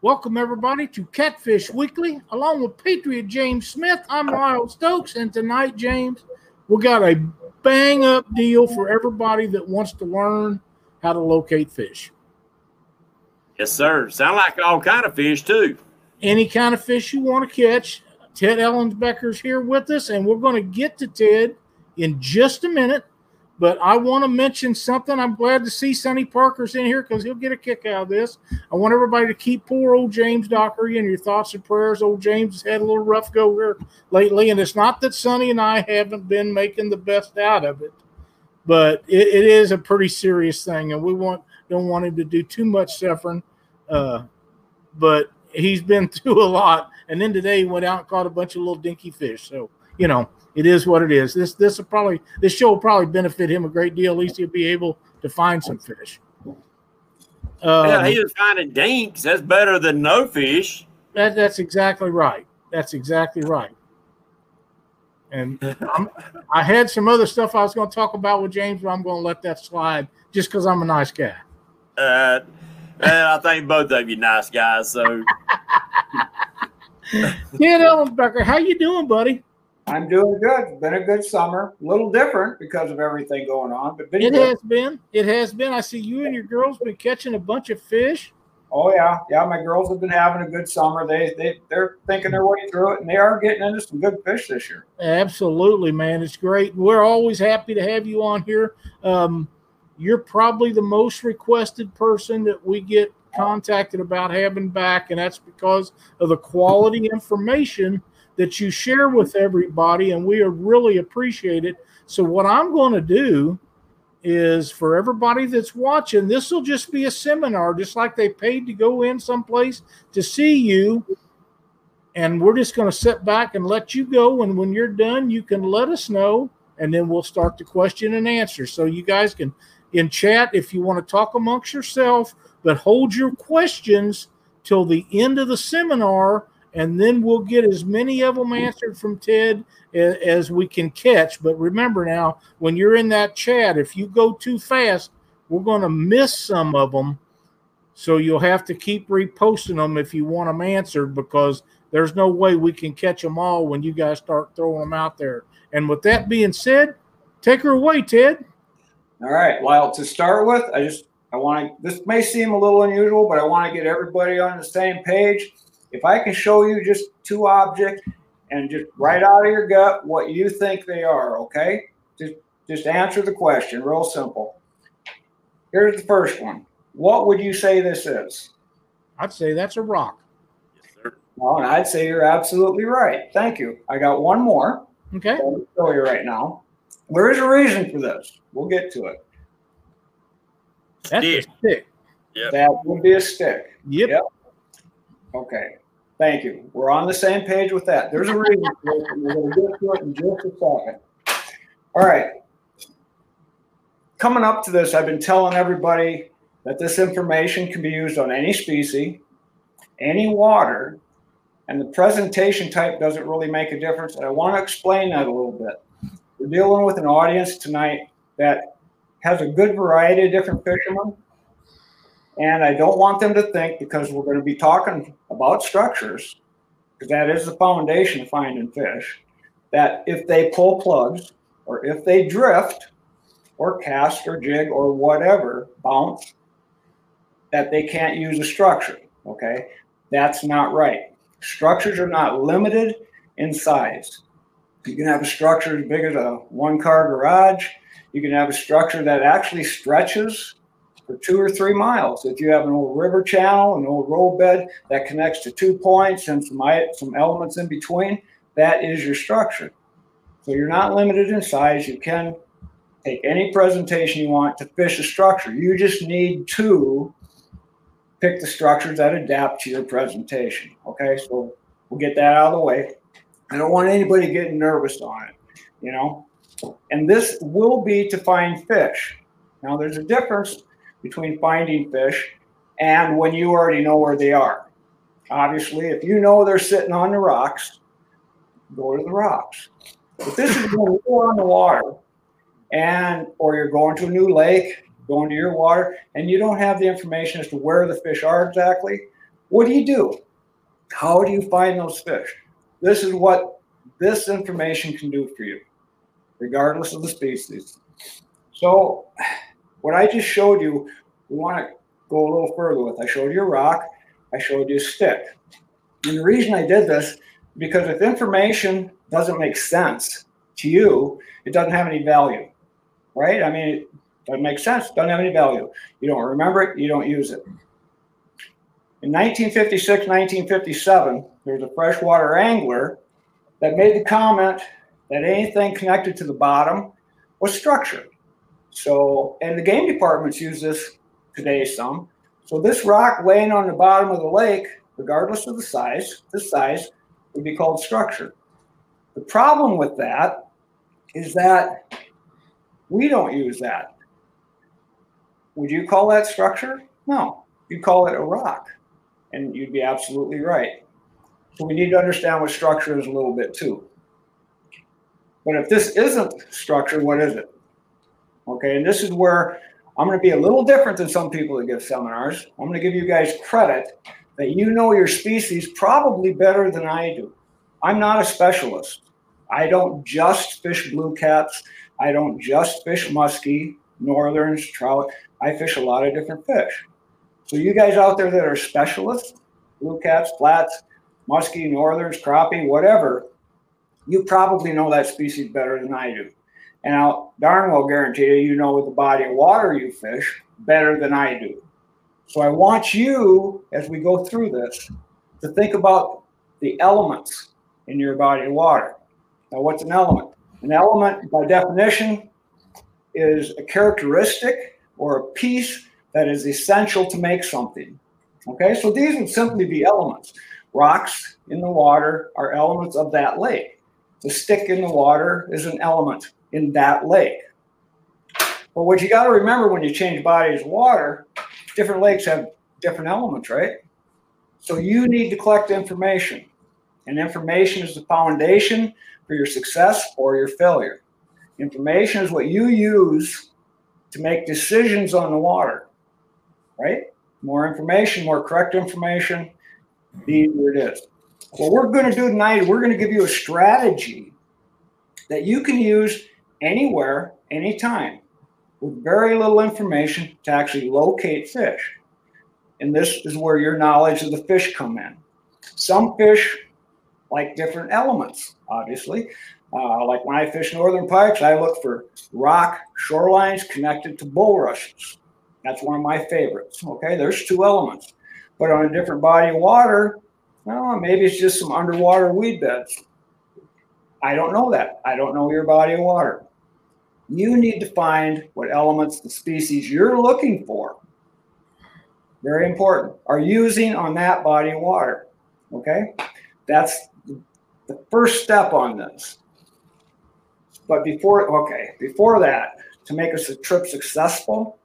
Welcome, everybody, to Catfish Weekly. Along with Patriot James Smith, I'm Lyle Stokes. And tonight, James, we got a bang up deal for everybody that wants to learn how to locate fish. Yes, sir. Sound like all kind of fish, too. Any kind of fish you want to catch. Ted Ellensbecker's here with us, and we're going to get to Ted in just a minute. But I want to mention something. I'm glad to see Sonny Parker's in here because he'll get a kick out of this. I want everybody to keep poor old James Dockery in your thoughts and prayers. Old James has had a little rough go here lately, and it's not that Sonny and I haven't been making the best out of it, but it, it is a pretty serious thing, and we want don't want him to do too much suffering. Uh, but he's been through a lot, and then today he went out and caught a bunch of little dinky fish. So you know it is what it is. This this will probably this show will probably benefit him a great deal. At least he'll be able to find some fish. Um, yeah, he was finding dinks. That's better than no fish. That that's exactly right. That's exactly right. And I'm, I had some other stuff I was going to talk about with James, but I'm going to let that slide just because I'm a nice guy. Uh, I think both of you nice guys. So, Ted Ellensbecker, how you doing, buddy? I'm doing good. It's been a good summer. A little different because of everything going on, but it good. has been. It has been. I see you and your girls been catching a bunch of fish. Oh yeah, yeah. My girls have been having a good summer. They they they're thinking their way through it, and they are getting into some good fish this year. Absolutely, man. It's great. We're always happy to have you on here. Um, you're probably the most requested person that we get contacted about having back, and that's because of the quality information that you share with everybody, and we are really appreciate it. So, what I'm going to do is for everybody that's watching, this will just be a seminar, just like they paid to go in someplace to see you. And we're just going to sit back and let you go. And when you're done, you can let us know, and then we'll start the question and answer. So, you guys can in chat if you want to talk amongst yourself, but hold your questions till the end of the seminar and then we'll get as many of them answered from Ted as we can catch. But remember now, when you're in that chat, if you go too fast, we're going to miss some of them. So you'll have to keep reposting them if you want them answered because there's no way we can catch them all when you guys start throwing them out there. And with that being said, take her away, Ted. All right. Well, to start with, I just I want to. This may seem a little unusual, but I want to get everybody on the same page if I can show you just two objects and just right out of your gut what you think they are, okay? Just just answer the question, real simple. Here's the first one. What would you say this is? I'd say that's a rock. Yes, sir. Well, and I'd say you're absolutely right. Thank you. I got one more. Okay. I'll show you right now. There is a reason for this. We'll get to it. That's stick. a stick. Yep. That would be a stick. Yep. yep. Okay. Thank you. We're on the same page with that. There's a reason for it. We're going to get to it in just a second. All right. Coming up to this, I've been telling everybody that this information can be used on any species, any water, and the presentation type doesn't really make a difference. And I want to explain that a little bit. We're dealing with an audience tonight that has a good variety of different fishermen and I don't want them to think because we're going to be talking about structures, because that is the foundation of finding fish, that if they pull plugs or if they drift or cast or jig or whatever, bounce, that they can't use a structure. Okay. That's not right. Structures are not limited in size. You can have a structure as big as a one car garage. You can have a structure that actually stretches for two or three miles. If you have an old river channel, an old road bed that connects to two points and some, some elements in between, that is your structure. So you're not limited in size. You can take any presentation you want to fish a structure. You just need to pick the structures that adapt to your presentation. Okay, so we'll get that out of the way. I don't want anybody getting nervous on it, you know. And this will be to find fish. Now, there's a difference between finding fish and when you already know where they are. Obviously, if you know they're sitting on the rocks, go to the rocks. But this is when you're on the water and or you're going to a new lake, going to your water, and you don't have the information as to where the fish are exactly, what do you do? How do you find those fish? This is what this information can do for you, regardless of the species. So, what I just showed you, we want to go a little further with. I showed you a rock, I showed you a stick. And the reason I did this, because if information doesn't make sense to you, it doesn't have any value, right? I mean, it doesn't make sense, doesn't have any value. You don't remember it, you don't use it. In 1956, 1957, there was a freshwater angler that made the comment that anything connected to the bottom was structure. So, and the game departments use this today some. So this rock laying on the bottom of the lake, regardless of the size, this size would be called structure. The problem with that is that we don't use that. Would you call that structure? No, you call it a rock and you'd be absolutely right. So we need to understand what structure is a little bit too. But if this isn't structure, what is it? Okay, and this is where I'm going to be a little different than some people that give seminars. I'm going to give you guys credit that you know your species probably better than I do. I'm not a specialist. I don't just fish blue cats. I don't just fish muskie, northerns, trout. I fish a lot of different fish. So you guys out there that are specialists, blue cats, flats, muskie, northerns, crappie, whatever, you probably know that species better than I do. And I'll darn well guarantee you, you know with the body of water you fish better than I do. So I want you, as we go through this, to think about the elements in your body of water. Now, what's an element? An element, by definition, is a characteristic or a piece that is essential to make something. Okay, so these would simply be elements. Rocks in the water are elements of that lake. The stick in the water is an element in that lake. But what you got to remember when you change bodies of water, different lakes have different elements, right? So you need to collect information. And information is the foundation for your success or your failure. Information is what you use to make decisions on the water right? More information, more correct information, the easier it is. What we're going to do tonight, we're going to give you a strategy that you can use anywhere, anytime, with very little information to actually locate fish. And this is where your knowledge of the fish come in. Some fish like different elements, obviously. Uh, like when I fish northern pikes, I look for rock shorelines connected to bulrushes. That's one of my favorites. Okay, there's two elements. But on a different body of water, well, maybe it's just some underwater weed beds. I don't know that. I don't know your body of water. You need to find what elements the species you're looking for, very important, are using on that body of water. Okay? That's the first step on this. But before, okay, before that, to make a trip successful,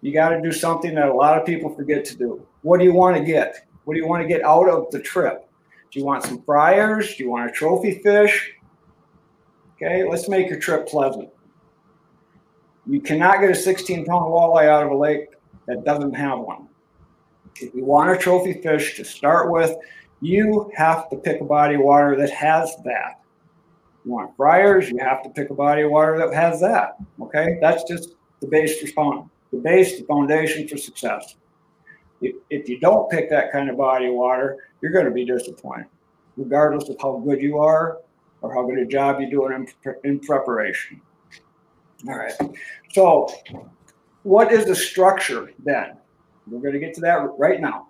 you got to do something that a lot of people forget to do. What do you want to get? What do you want to get out of the trip? Do you want some fryers? Do you want a trophy fish? Okay, let's make your trip pleasant. You cannot get a 16 pound walleye out of a lake that doesn't have one. If you want a trophy fish to start with, you have to pick a body of water that has that. You want fryers, you have to pick a body of water that has that. Okay, that's just the base response the base, the foundation for success. If, if you don't pick that kind of body of water, you're going to be disappointed, regardless of how good you are or how good a job you're doing in, in preparation. All right. So, what is the structure then? We're going to get to that right now.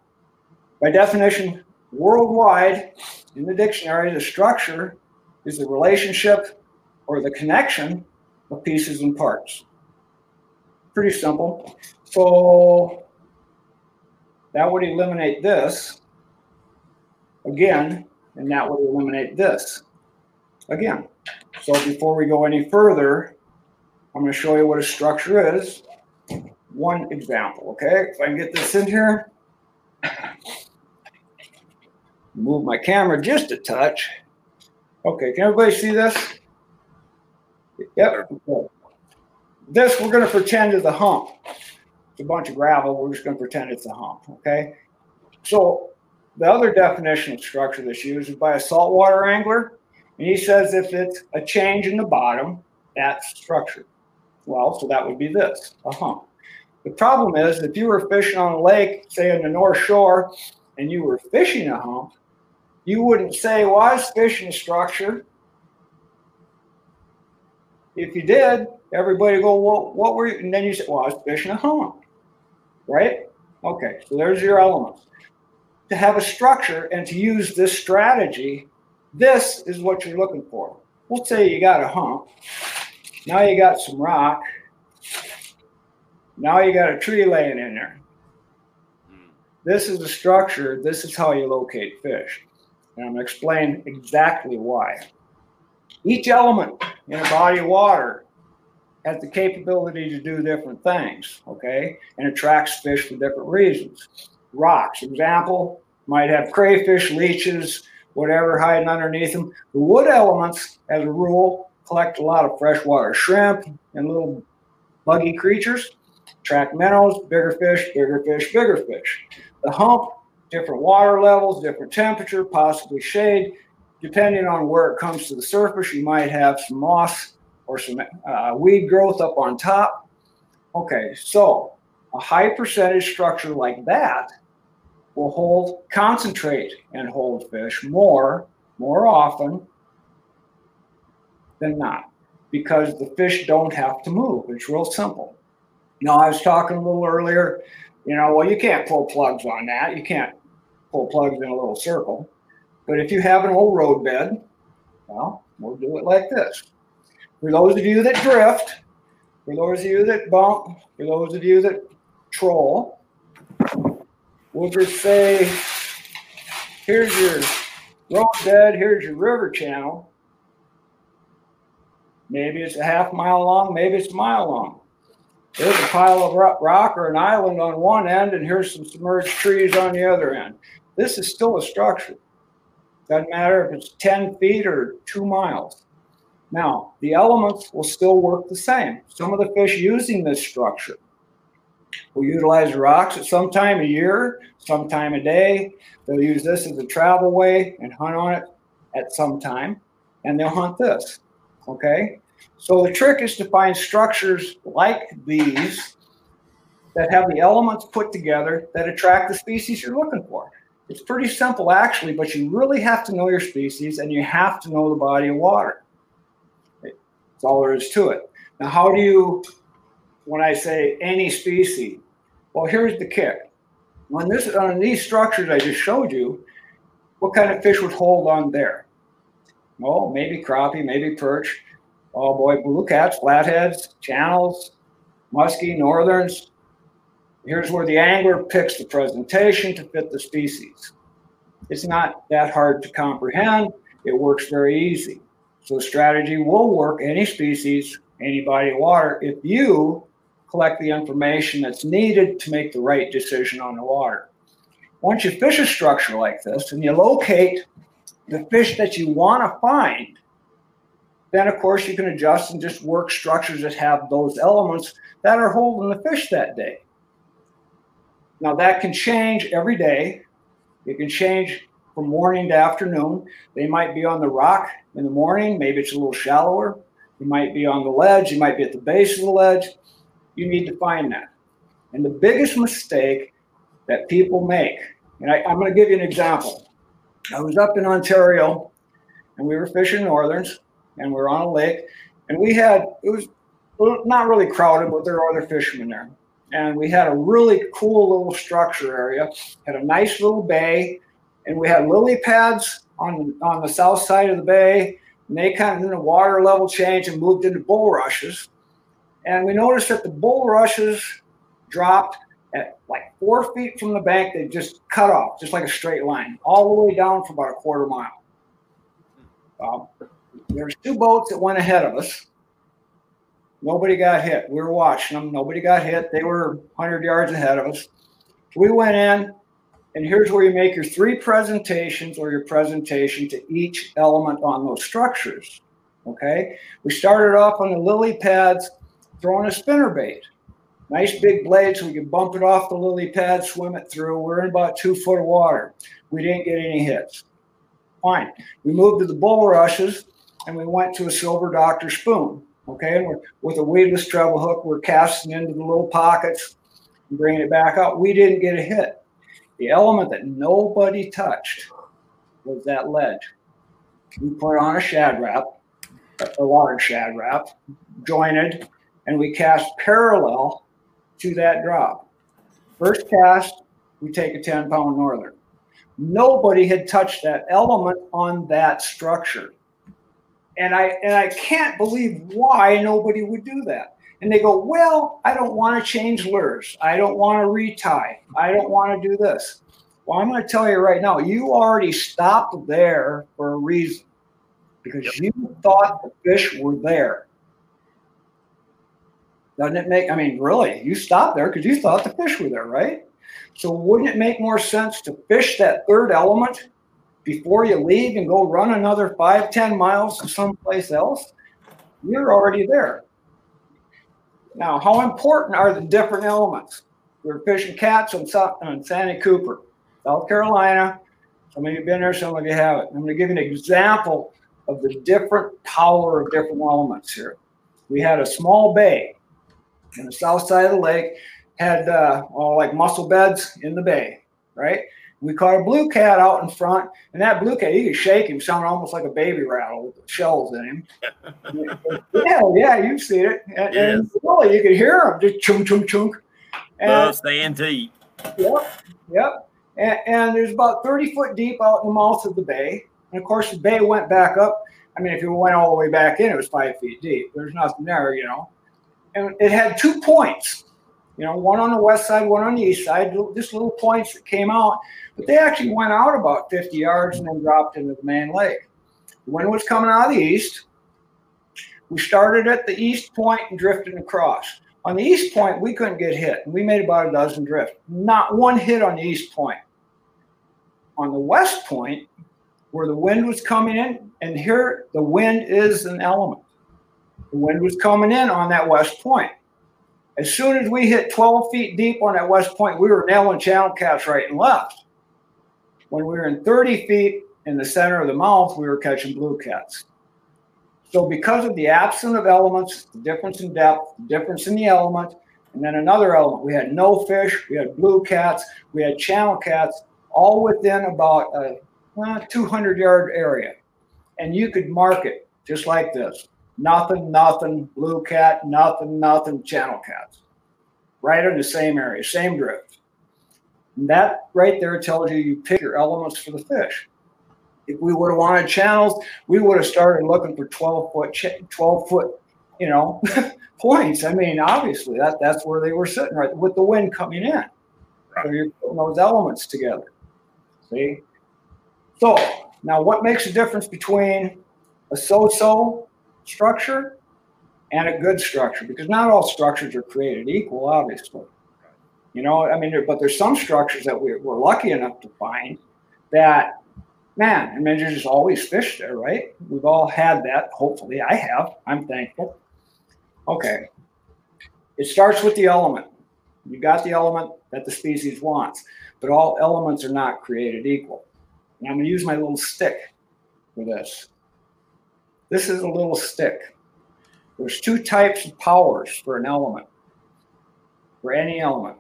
By definition, worldwide, in the dictionary, the structure is the relationship or the connection of pieces and parts pretty simple. So that would eliminate this again, and that would eliminate this again. So before we go any further, I'm going to show you what a structure is. One example, okay? If I can get this in here, move my camera just a touch. Okay, can everybody see this? Yep. Okay. This we're going to pretend is a hump. It's a bunch of gravel. We're just going to pretend it's a hump. Okay. So the other definition of structure that's used is by a saltwater angler. And he says if it's a change in the bottom, that's structure. Well, so that would be this, a hump. The problem is if you were fishing on a lake, say on the North Shore, and you were fishing a hump, you wouldn't say, well, I was fishing a structure. If you did, everybody go, well, what were you? And then you say, well, I was fishing a hump, right? Okay, so there's your elements. To have a structure and to use this strategy, this is what you're looking for. We'll say you got a hump. Now you got some rock. Now you got a tree laying in there. This is the structure. This is how you locate fish. And I'm going to explain exactly why. Each element in a body of water has the capability to do different things, okay, and attracts fish for different reasons. Rocks, example, might have crayfish, leeches, whatever hiding underneath them. The wood elements, as a rule, collect a lot of freshwater shrimp and little buggy creatures, attract minnows, bigger fish, bigger fish, bigger fish. The hump, different water levels, different temperature, possibly shade. Depending on where it comes to the surface, you might have some moss or some uh, weed growth up on top. Okay, so a high percentage structure like that will hold, concentrate and hold fish more, more often than not because the fish don't have to move. It's real simple. Now, I was talking a little earlier, you know, well, you can't pull plugs on that. You can't pull plugs in a little circle. But if you have an old road bed, well, we'll do it like this. For those of you that drift, for those of you that bump, for those of you that troll, we'll just say, here's your road bed, here's your river channel. Maybe it's a half mile long, maybe it's a mile long. There's a pile of rock or an island on one end, and here's some submerged trees on the other end. This is still a structure. Doesn't matter if it's 10 feet or two miles. Now, the elements will still work the same. Some of the fish using this structure will utilize rocks at some time a year, some time a day. They'll use this as a travel way and hunt on it at some time, and they'll hunt this. Okay? So the trick is to find structures like these that have the elements put together that attract the species you're looking for. It's pretty simple, actually, but you really have to know your species and you have to know the body of water. That's all there is to it. Now, how do you, when I say any species, well, here's the kick. When this on these structures I just showed you, what kind of fish would hold on there? Well, maybe crappie, maybe perch. Oh boy, blue cats, flatheads, channels, muskie, northerns, Here's where the angler picks the presentation to fit the species. It's not that hard to comprehend. It works very easy. So strategy will work any species, any body of water, if you collect the information that's needed to make the right decision on the water. Once you fish a structure like this and you locate the fish that you want to find, then of course you can adjust and just work structures that have those elements that are holding the fish that day. Now that can change every day. It can change from morning to afternoon. They might be on the rock in the morning. Maybe it's a little shallower. You might be on the ledge. You might be at the base of the ledge. You need to find that. And the biggest mistake that people make, and I, am going to give you an example. I was up in Ontario and we were fishing northerns and we are on a lake and we had, it was not really crowded, but there were other fishermen there and we had a really cool little structure area. Had a nice little bay, and we had lily pads on on the south side of the bay. And they kind of the water level changed and moved into bulrushes, and we noticed that the bulrushes dropped at like four feet from the bank. They just cut off, just like a straight line, all the way down for about a quarter mile. Um, there's two boats that went ahead of us Nobody got hit. We were watching them. Nobody got hit. They were 100 yards ahead of us. We went in, and here's where you make your three presentations or your presentation to each element on those structures. Okay. We started off on the lily pads throwing a spinner bait. Nice big blades, we could bump it off the lily pad, swim it through. We're in about two foot of water. We didn't get any hits. Fine. We moved to the bulrushes and we went to a silver doctor spoon. Okay, and with a weedless treble hook, we're casting into the little pockets and bringing it back out. We didn't get a hit. The element that nobody touched was that ledge. We put on a Shad Rap, a large Shad Rap, jointed, and we cast parallel to that drop. First cast, we take a 10 pound northern. Nobody had touched that element on that structure. And I and I can't believe why nobody would do that. And they go, Well, I don't want to change lures. I don't want to retie. I don't want to do this. Well, I'm going to tell you right now, you already stopped there for a reason because yep. you thought the fish were there. Doesn't it make, I mean, really, you stopped there because you thought the fish were there, right? So wouldn't it make more sense to fish that third element before you leave and go run another five, ten miles to someplace else? You're already there. Now, how important are the different elements? We're fishing cats on, on Santee Cooper, South Carolina. Some of you have been there, some of you haven't. I'm going to give you an example of the different power of different elements here. We had a small bay in the south side of the lake, had uh, all like mussel beds in the bay, right? We caught a blue cat out in front, and that blue cat, you could shake him, sounded almost like a baby rattle with shells in him. yeah, yeah, you've seen it. And, yes. and really, you could hear him just chunk, chunk, chunk. And, staying deep. Yep, yep. And, and there's about 30 foot deep out in the mouth of the bay. And of course, the bay went back up. I mean, if you went all the way back in, it was five feet deep. There's nothing there, you know. And it had two points you know, one on the west side, one on the east side, just little points that came out. But they actually went out about 50 yards and then dropped into the main lake. The wind was coming out of the east. We started at the east point and drifted across. On the east point, we couldn't get hit. We made about a dozen drift. Not one hit on the east point. On the west point, where the wind was coming in, and here the wind is an element. The wind was coming in on that west point. As soon as we hit 12 feet deep on that west point, we were nailing channel cats right and left. When we were in 30 feet in the center of the mouth, we were catching blue cats. So, because of the absence of elements, the difference in depth, the difference in the element, and then another element, we had no fish, we had blue cats, we had channel cats, all within about a 200 yard area. And you could mark it just like this nothing, nothing, blue cat, nothing, nothing, channel cats. Right in the same area, same drift. And that right there tells you you pick your elements for the fish. If we would have wanted channels, we would have started looking for 12 foot, 12 foot, you know, points. I mean, obviously that that's where they were sitting right with the wind coming in. So you're putting those elements together. See? So now what makes a difference between a so-so structure and a good structure because not all structures are created equal, obviously. You know, I mean, but there's some structures that we, we're lucky enough to find that, man, I mean, there's just always fish there, right? We've all had that. Hopefully, I have. I'm thankful. Okay. It starts with the element. You got the element that the species wants, but all elements are not created equal. And I'm going to use my little stick for this. This is a little stick. There's two types of powers for an element, for any element.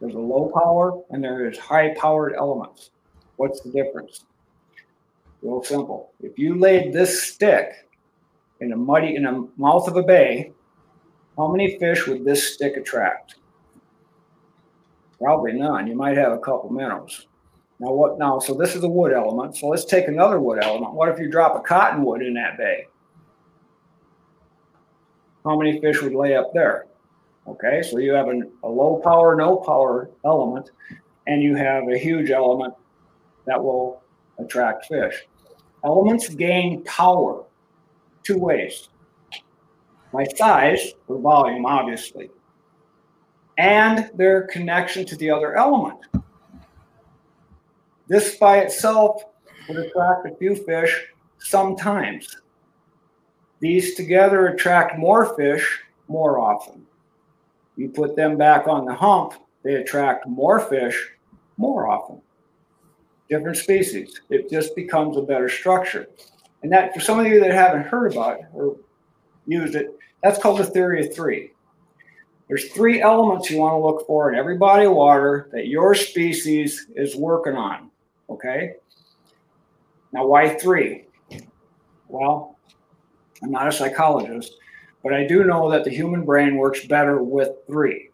There's a low power and there is high powered elements. What's the difference? Real simple. If you laid this stick in a muddy, in a mouth of a bay, how many fish would this stick attract? Probably none. You might have a couple minnows. Now what now? So this is a wood element. So let's take another wood element. What if you drop a cottonwood in that bay? How many fish would lay up there? Okay, so you have an, a low power, no power element, and you have a huge element that will attract fish. Elements gain power two ways by size or volume, obviously, and their connection to the other element. This by itself would attract a few fish sometimes. These together attract more fish more often. you put them back on the hump, they attract more fish more often. Different species. It just becomes a better structure. And that, for some of you that haven't heard about it or used it, that's called the theory of three. There's three elements you want to look for in every body of water that your species is working on. Okay. Now, why three? Well, I'm not a psychologist, but I do know that the human brain works better with three.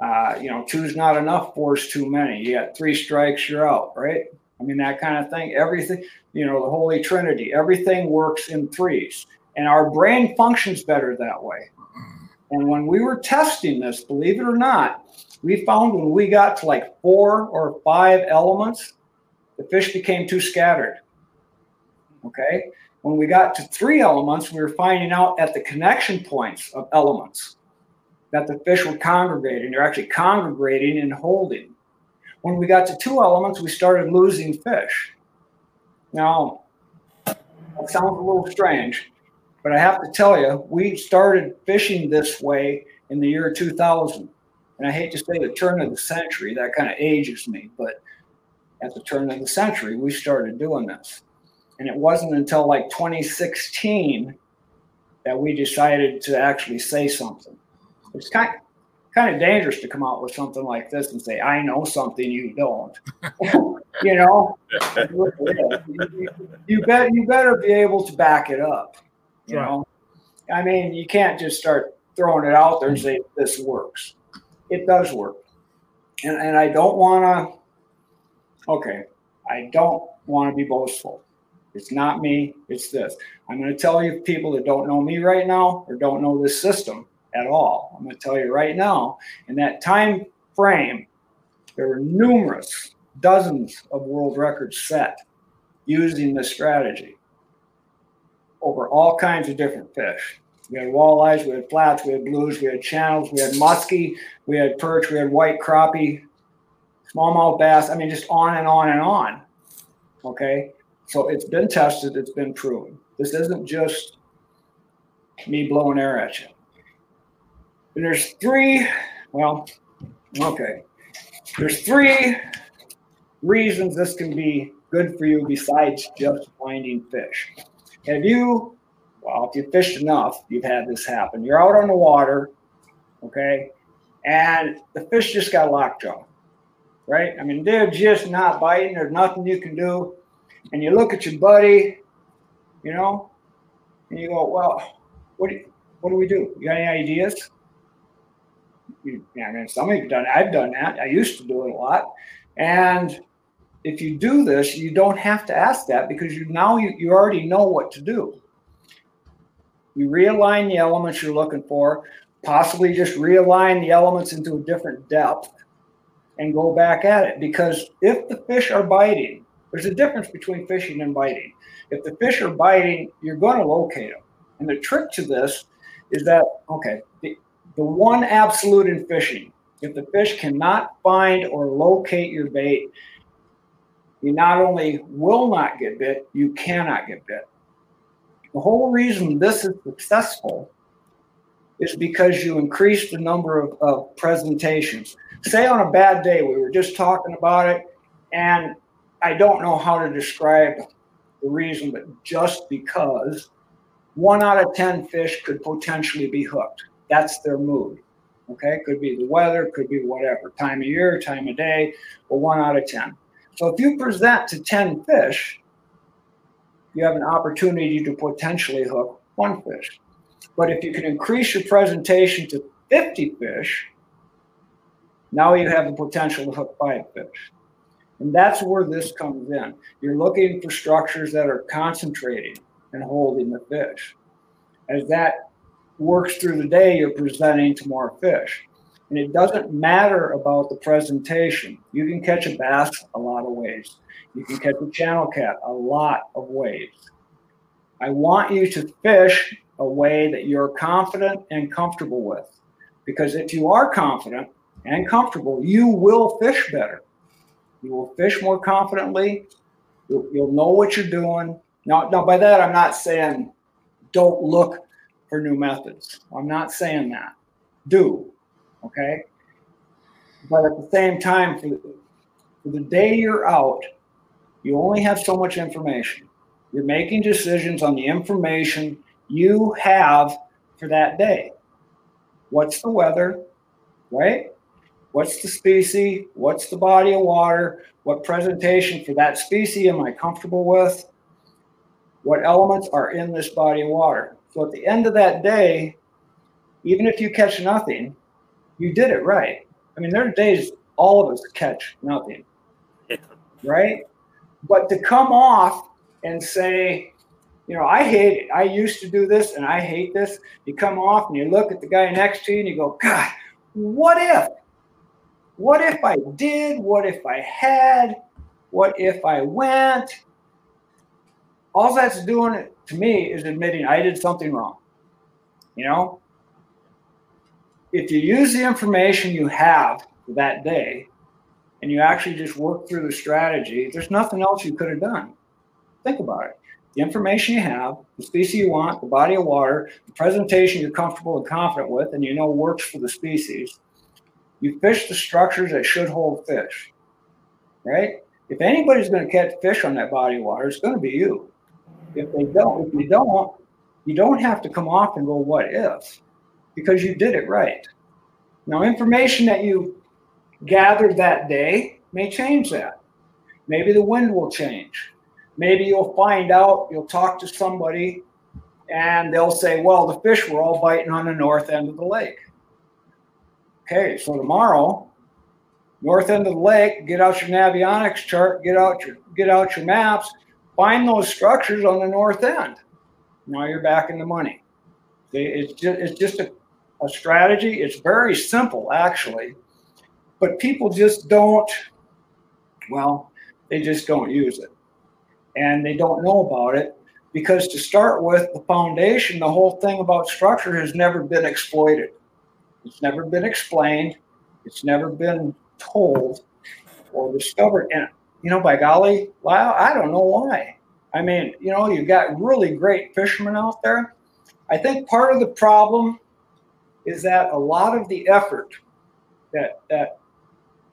Uh, you know, two's not enough, four's too many. You got three strikes, you're out, right? I mean, that kind of thing. Everything, you know, the Holy Trinity, everything works in threes. And our brain functions better that way. And when we were testing this, believe it or not, we found when we got to like four or five elements, the fish became too scattered. Okay. When we got to three elements, we were finding out at the connection points of elements that the fish were congregating. They're actually congregating and holding. When we got to two elements, we started losing fish. Now, that sounds a little strange, but I have to tell you, we started fishing this way in the year 2000. And I hate to say the turn of the century, that kind of ages me, but at the turn of the century, we started doing this. And it wasn't until like 2016 that we decided to actually say something. It's kind of, kind of dangerous to come out with something like this and say, I know something you don't. you know, you, you, bet, you better be able to back it up. You right. know, I mean, you can't just start throwing it out there and say, this works. It does work. And, and I don't want to, okay, I don't want to be boastful. It's not me, it's this. I'm going to tell you people that don't know me right now or don't know this system at all. I'm going to tell you right now, in that time frame, there were numerous dozens of world records set using this strategy over all kinds of different fish. We had walleyes, we had flats, we had blues, we had channels, we had muskie, we had perch, we had white crappie, smallmouth bass. I mean, just on and on and on. Okay. So it's been tested, it's been proven. This isn't just me blowing air at you. And there's three, well, okay. There's three reasons this can be good for you besides just finding fish. Have you, well, if you fished enough, you've had this happen. You're out on the water, okay, and the fish just got lockjaw, right? I mean, they're just not biting. There's nothing you can do and you look at your buddy, you know, and you go, well, what do you, what do we do? You got any ideas? You, I mean, some of you done. I've done that. I used to do it a lot, and if you do this, you don't have to ask that because you now you, you already know what to do. You realign the elements you're looking for, possibly just realign the elements into a different depth and go back at it. Because if the fish are biting, there's a difference between fishing and biting. If the fish are biting, you're going to locate them. And the trick to this is that, okay, the, the one absolute in fishing, if the fish cannot find or locate your bait, you not only will not get bit, you cannot get bit. The whole reason this is successful is because you increase the number of, of presentations. Say on a bad day, we were just talking about it, and I don't know how to describe the reason, but just because one out of 10 fish could potentially be hooked. That's their mood. Okay, could be the weather, could be whatever, time of year, time of day, but one out of 10. So if you present to 10 fish, you have an opportunity to potentially hook one fish. But if you can increase your presentation to 50 fish, now you have the potential to hook five fish. And that's where this comes in. You're looking for structures that are concentrating and holding the fish. As that works through the day, you're presenting to more fish. And it doesn't matter about the presentation. You can catch a bass a lot of ways. You can catch a channel cat a lot of ways. I want you to fish a way that you're confident and comfortable with. Because if you are confident and comfortable, you will fish better. You will fish more confidently. You'll, you'll know what you're doing. Now, now, by that, I'm not saying don't look for new methods. I'm not saying that. Do. Okay. But at the same time, for for the day you're out, you only have so much information. You're making decisions on the information you have for that day. What's the weather, right? What's the species? What's the body of water? What presentation for that species am I comfortable with? What elements are in this body of water? So at the end of that day, even if you catch nothing, you did it right. I mean, there are days all of us catch nothing, right? But to come off and say, you know, I hate it. I used to do this and I hate this. You come off and you look at the guy next to you and you go, God, what if? What if I did? What if I had? What if I went? All that's doing to me is admitting I did something wrong. You know, if you use the information you have that day and you actually just work through the strategy, there's nothing else you could have done. Think about it. The information you have, the species you want, the body of water, the presentation you're comfortable and confident with, and you know works for the species. You fish the structures that should hold fish, right? If anybody's going to catch fish on that body of water, it's going to be you. If they don't, if you don't, you don't have to come off and go, what if? Because you did it right. Now, information that you gathered that day may change that. Maybe the wind will change. Maybe you'll find out, you'll talk to somebody, and they'll say, well, the fish were all biting on the north end of the lake. Okay, so tomorrow, north end of the lake, get out your navionics chart, get out your get out your maps, find those structures on the north end. Now you're back in the money. It's just, it's just a, a strategy. It's very simple, actually, but people just don't, well, they just don't use it. And they don't know about it because, to start with, the foundation, the whole thing about structure has never been exploited. It's never been explained, it's never been told or discovered. And, you know, by golly, wow, I don't know why. I mean, you know, you've got really great fishermen out there. I think part of the problem is that a lot of the effort that that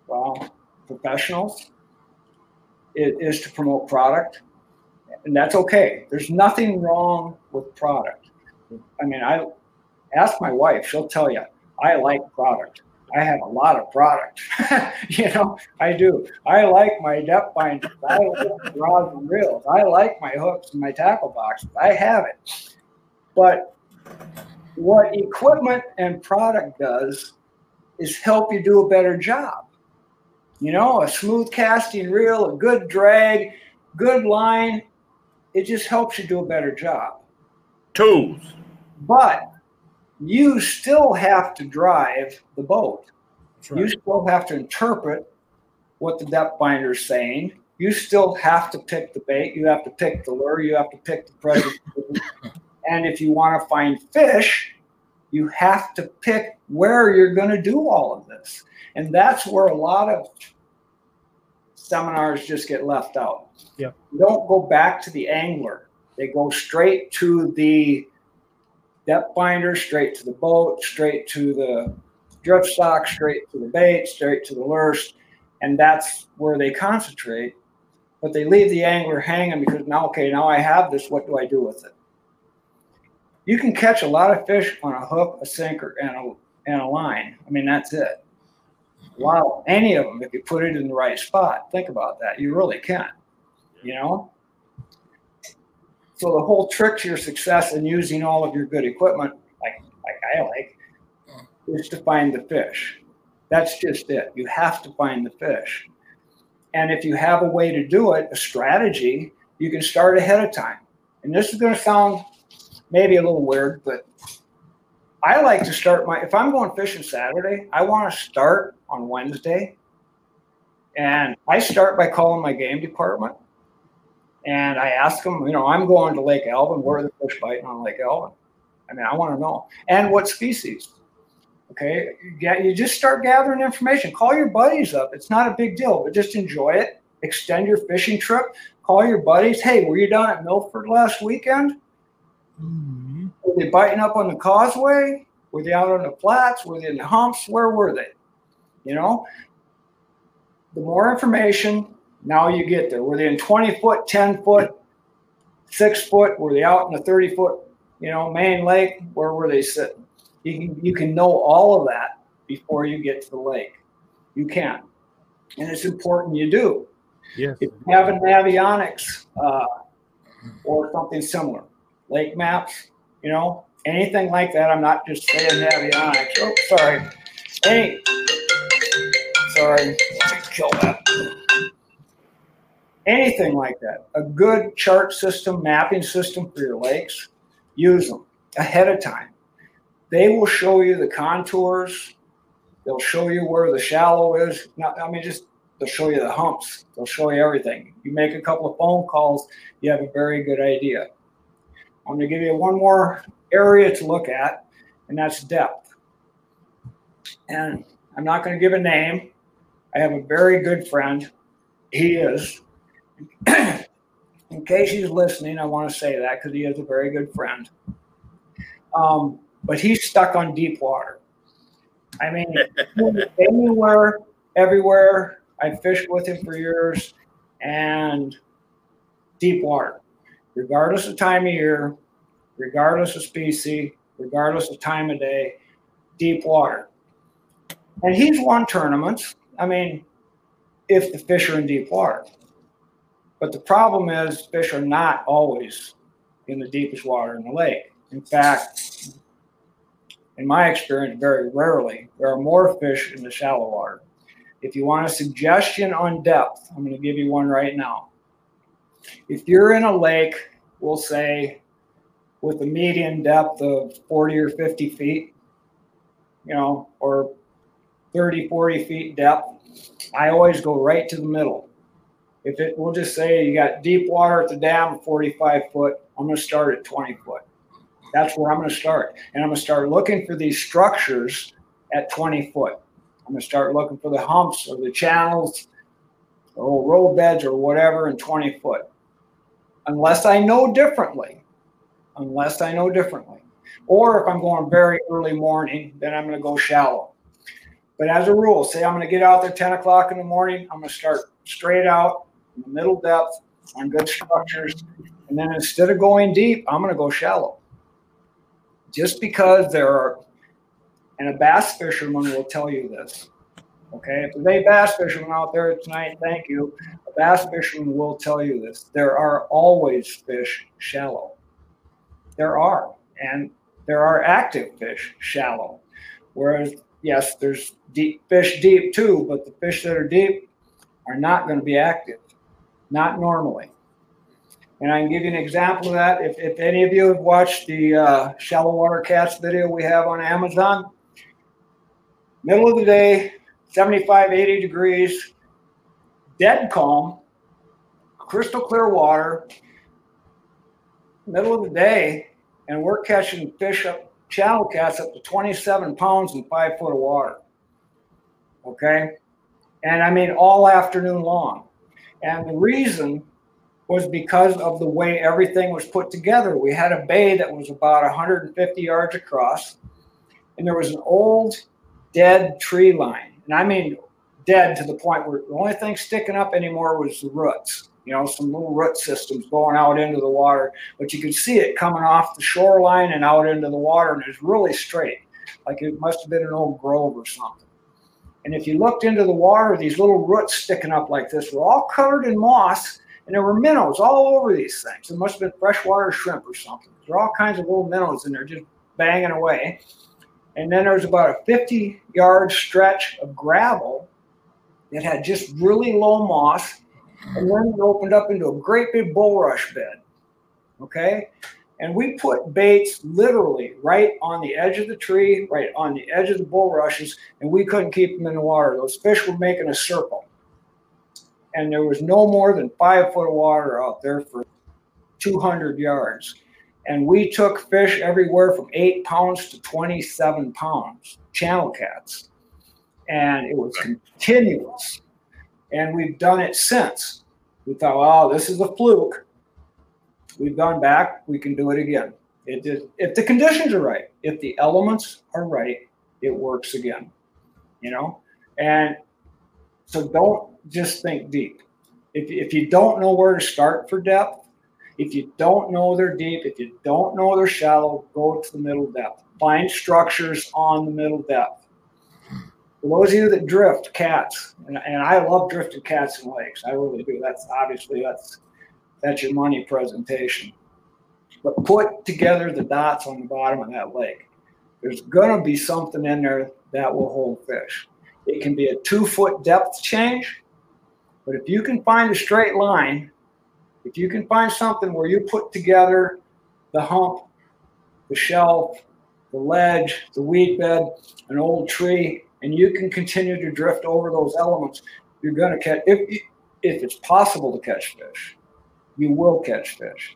well professionals is, is to promote product, and that's okay. There's nothing wrong with product. I mean, I ask my wife; she'll tell you I like product. I have a lot of product. you know, I do. I like my depth finders. I like rods and reels. I like my hooks and my tackle boxes. I have it. But what equipment and product does is help you do a better job. You know, a smooth casting reel, a good drag, good line, it just helps you do a better job. Tools. But you still have to drive the boat. Right. You still have to interpret what the depth finder is saying. You still have to pick the bait. You have to pick the lure. You have to pick the predator. and if you want to find fish, you have to pick where you're going to do all of this. And that's where a lot of seminars just get left out. Yep. Don't go back to the angler. They go straight to the depth finder, straight to the boat, straight to the drift sock, straight to the bait, straight to the lures, and that's where they concentrate. But they leave the angler hanging because now, okay, now I have this. What do I do with it? You can catch a lot of fish on a hook, a sinker, and a and a line. I mean, that's it. Wow, any of them if you put it in the right spot. Think about that. You really can. You know. So the whole trick to your success in using all of your good equipment, like like I like, hmm. is to find the fish. That's just it. You have to find the fish. And if you have a way to do it, a strategy, you can start ahead of time. And this is going to sound maybe a little weird, but I like to start my if I'm going fishing Saturday, I want to start on Wednesday. And I start by calling my game department and I ask them, you know, I'm going to Lake Elvin. Where are the fish biting on Lake Elvin? I mean, I want to know. And what species? Okay. Yeah, you just start gathering information. Call your buddies up. It's not a big deal, but just enjoy it. Extend your fishing trip. Call your buddies. Hey, were you down at Milford last weekend? Mm-hmm. Were they biting up on the causeway? Were they out on the flats? Were they in the humps? Where were they? You know, the more information, now you get there. Were they in 20 foot, 10 foot, six foot? Were they out in the 30 foot, you know, main lake? Where were they sitting? You can, you can know all of that before you get to the lake. You can. And it's important you do. Yes. If you have an Navionics uh, or something similar, lake maps, you know, anything like that. I'm not just saying Navionics. Oh, sorry. Any, sorry, kill that. Anything like that. A good chart system, mapping system for your lakes, use them ahead of time. They will show you the contours. They'll show you where the shallow is. Not, I mean, just they'll show you the humps. They'll show you everything. You make a couple of phone calls, you have a very good idea. I'm going to give you one more area to look at, and that's depth. And I'm not going to give a name. I have a very good friend. He is. In case he's listening, I want to say that because he is a very good friend. Um, but he's stuck on deep water. I mean, anywhere, everywhere. I fished with him for years, and deep water, regardless of time of year, regardless of species, regardless of time of day, deep water. And he's won tournaments. I mean, if the fish are in deep water. But the problem is, fish are not always in the deepest water in the lake. In fact, in my experience, very rarely, there are more fish in the shallow water. If you want a suggestion on depth, I'm going to give you one right now. If you're in a lake, we'll say with a median depth of 40 or 50 feet, you know, or 30, 40 feet depth, I always go right to the middle. If it, we'll just say you got deep water at the dam, 45 foot, I'm going to start at 20 foot. That's where I'm going to start. And I'm going to start looking for these structures at 20 foot. I'm going to start looking for the humps or the channels or road beds or whatever in 20 foot. Unless I know differently. Unless I know differently. Or if I'm going very early morning, then I'm going to go shallow. But as a rule, say I'm going to get out there 10 o'clock in the morning, I'm going to start straight out the middle depth on good structures. And then instead of going deep, I'm going to go shallow. Just because there are, and a bass fisherman will tell you this. Okay, if there's a bass fisherman out there tonight, thank you. A bass fisherman will tell you this. There are always fish shallow. There are, and there are active fish shallow. Whereas, yes, there's deep fish deep too, but the fish that are deep are not going to be active, not normally. And I can give you an example of that. If, if any of you have watched the uh, shallow water cats video we have on Amazon, middle of the day, 75, 80 degrees, dead calm, crystal clear water, middle of the day, and we're catching fish up, channel cats up to 27 pounds in five foot of water. Okay. And I mean, all afternoon long. And the reason was because of the way everything was put together. We had a bay that was about 150 yards across, and there was an old dead tree line. And I mean, dead to the point where the only thing sticking up anymore was the roots, you know, some little root systems going out into the water. But you could see it coming off the shoreline and out into the water, and it was really straight, like it must have been an old grove or something. And if you looked into the water, these little roots sticking up like this were all covered in moss and there were minnows all over these things. It must have been freshwater shrimp or something. There are all kinds of little minnows in there just banging away. And then there was about a 50 yard stretch of gravel that had just really low moss. And then it opened up into a great big bulrush bed. Okay. And we put baits literally right on the edge of the tree, right on the edge of the bulrushes, and we couldn't keep them in the water. Those fish were making a circle and there was no more than five foot of water out there for 200 yards. And we took fish everywhere from eight pounds to 27 pounds, channel cats. And it was continuous. And we've done it since. We thought, oh, this is a fluke. We've gone back, we can do it again. If the conditions are right, if the elements are right, it works again. You know, and so don't just think deep. If, if you don't know where to start for depth, if you don't know they're deep, if you don't know they're shallow, go to the middle depth. Find structures on the middle depth. Those of you that drift cats, and, and I love drifting cats in lakes, I really do. That's obviously that's that's your money presentation. But put together the dots on the bottom of that lake. There's gonna be something in there that will hold fish. It can be a two foot depth change, but if you can find a straight line, if you can find something where you put together the hump, the shelf, the ledge, the weed bed, an old tree, and you can continue to drift over those elements, you're going to catch, if, if it's possible to catch fish, you will catch fish.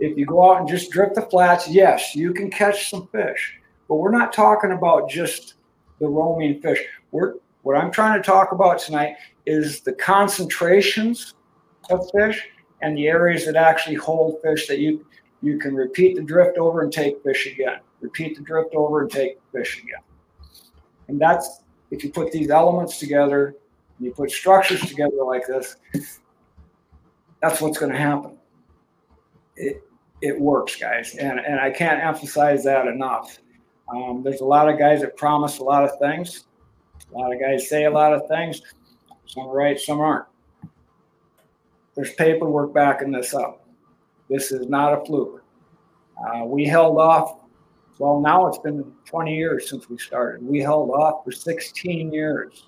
If you go out and just drift the flats, yes, you can catch some fish. But we're not talking about just the roaming fish. We're, what I'm trying to talk about tonight is the concentrations of fish and the areas that actually hold fish that you you can repeat the drift over and take fish again. Repeat the drift over and take fish again. And that's if you put these elements together, and you put structures together like this, that's what's going to happen. It it works, guys, and and I can't emphasize that enough. Um, there's a lot of guys that promise a lot of things. A lot of guys say a lot of things. Some are right, some aren't. There's paperwork backing this up. This is not a fluke. Uh, we held off. Well, now it's been 20 years since we started. We held off for 16 years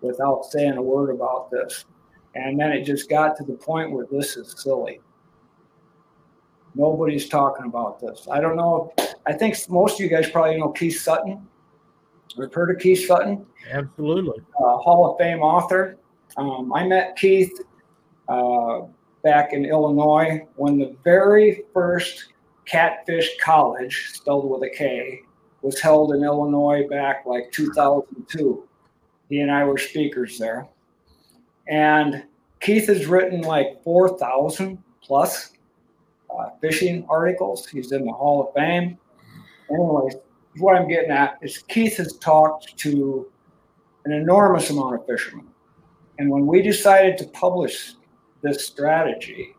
without saying a word about this. And then it just got to the point where this is silly. Nobody's talking about this. I don't know. I think most of you guys probably know Keith Sutton. We've heard of Keith Sutton. Absolutely. Uh, Hall of Fame author. Um, I met Keith uh, back in Illinois when the very first Catfish College, spelled with a K, was held in Illinois back like 2002. He and I were speakers there. And Keith has written like 4,000 plus uh, fishing articles. He's in the Hall of Fame. Anyways, what I'm getting at is Keith has talked to an enormous amount of fishermen. And when we decided to publish this strategy,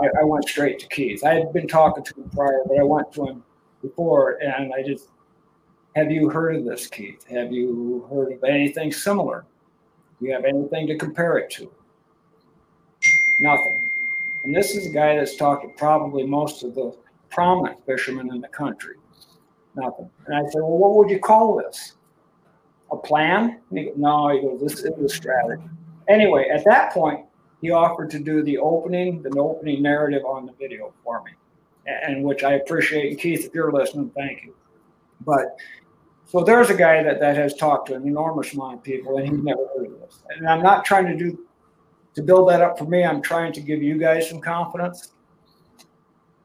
I, I, went straight to Keith. I had been talking to him prior, but I went to him before and I just, have you heard of this, Keith? Have you heard of anything similar? You have anything to compare it to? Nothing. And this is a guy that's talked to probably most of the prominent fishermen in the country. Nothing. And I said, Well, what would you call this? A plan? He goes, no, he goes, This is a strategy. Anyway, at that point, he offered to do the opening, the opening narrative on the video for me, and which I appreciate. Keith, if you're listening, thank you. But so there's a guy that, that has talked to an enormous amount of people, and he's never heard of this. And I'm not trying to do to build that up for me. I'm trying to give you guys some confidence.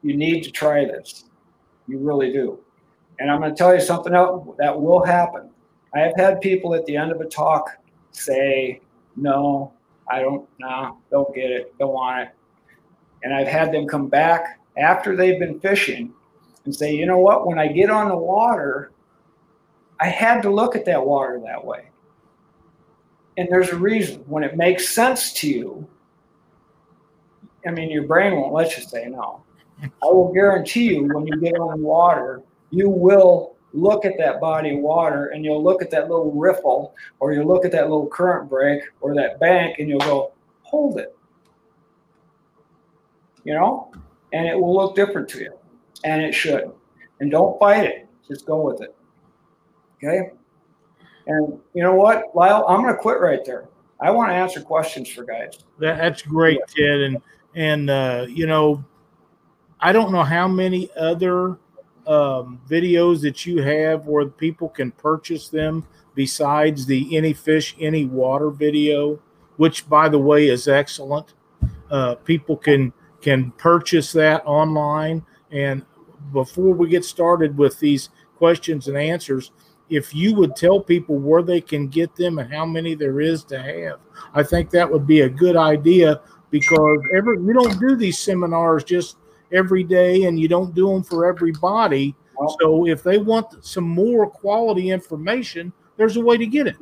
You need to try this. You really do. And I'm going to tell you something else that will happen. I have had people at the end of a talk say, no, I don't, nah, don't get it, don't want it. And I've had them come back after they've been fishing and say, you know what, when I get on the water, I had to look at that water that way. And there's a reason. When it makes sense to you, I mean, your brain won't let you say no. I will guarantee you when you get on water, you will look at that body of water and you'll look at that little riffle or you'll look at that little current break or that bank and you'll go, hold it. You know? And it will look different to you. And it should. And don't fight it. Just go with it. Okay? And you know what, Lyle? I'm going to quit right there. I want to answer questions for guys. That, that's great, Ted. And and uh, you know, I don't know how many other um, videos that you have where people can purchase them besides the any fish any water video which by the way is excellent uh, people can can purchase that online and before we get started with these questions and answers if you would tell people where they can get them and how many there is to have i think that would be a good idea because every we don't do these seminars just every day and you don't do them for everybody. So if they want some more quality information, there's a way to get it.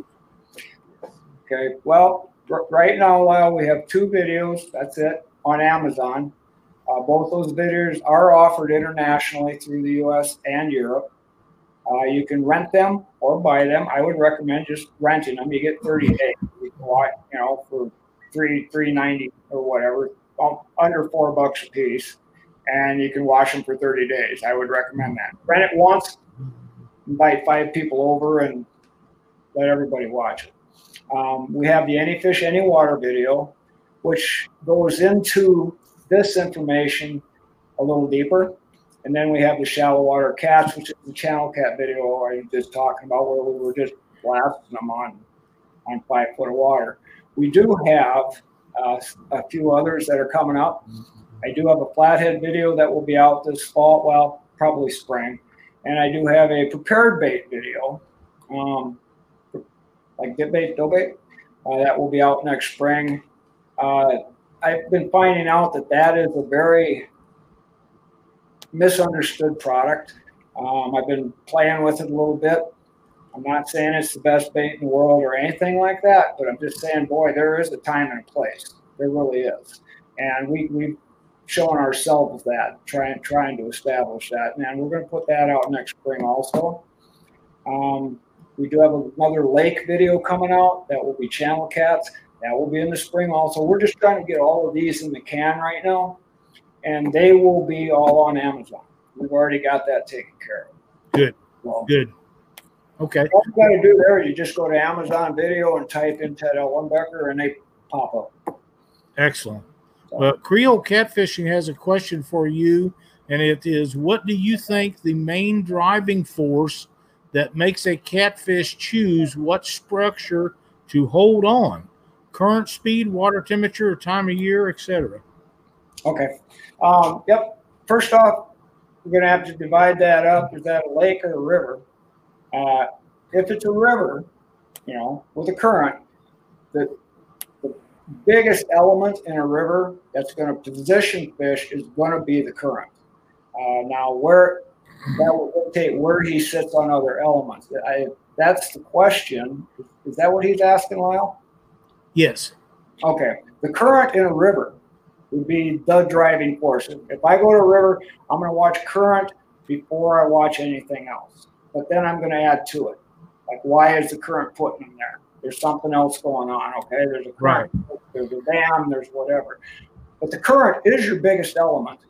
Okay. Well, right now, Lyle, we have two videos. That's it on Amazon. Uh, both those videos are offered internationally through the U.S. and Europe. Uh, you can rent them or buy them. I would recommend just renting them. You get 30 days. You can watch, you know, for three three ninety or whatever, um, under four bucks a piece, and you can watch them for 30 days. I would recommend that. Rent it once, invite five people over, and let everybody watch it. Um, we have the Any Fish Any Water video, which goes into this information a little deeper. And then we have the shallow water cats, which is the channel cat video I was just talking about, where we were just blasting them on on five foot of water. We do have uh, a few others that are coming up. I do have a flathead video that will be out this fall, well, probably spring, and I do have a prepared bait video, um, like dip bait, dough bait, uh, that will be out next spring. Uh, I've been finding out that that is a very misunderstood product. Um, I've been playing with it a little bit. I'm not saying it's the best bait in the world or anything like that, but I'm just saying, boy, there is a time and a place. There really is, and we we've shown ourselves that, trying trying to establish that, and we're going to put that out next spring also. Um, we do have another lake video coming out that will be channel cats. That will be in the spring also. We're just trying to get all of these in the can right now, and they will be all on Amazon. We've already got that taken care of. Good. Well, Good. Okay. All you got to do there is you just go to Amazon Video and type in Ted Ellenbecker, and they pop up. Excellent. Well, Creole Catfishing has a question for you, and it is: What do you think the main driving force that makes a catfish choose what structure to hold on? Current speed, water temperature, time of year, etc. Okay. Um, yep. First off, we're going to have to divide that up. Is that a lake or a river? Uh, if it's a river, you know, with a current, the, the biggest element in a river that's going to position fish is going to be the current. Uh, now, where that will dictate where he sits on other elements. I, that's the question. Is that what he's asking, Lyle? Yes. Okay. The current in a river would be the driving force. If I go to a river, I'm going to watch current before I watch anything else. But then I'm going to add to it. Like, why is the current putting them there? There's something else going on. Okay. There's a current, right. there's a dam, there's whatever. But the current is your biggest element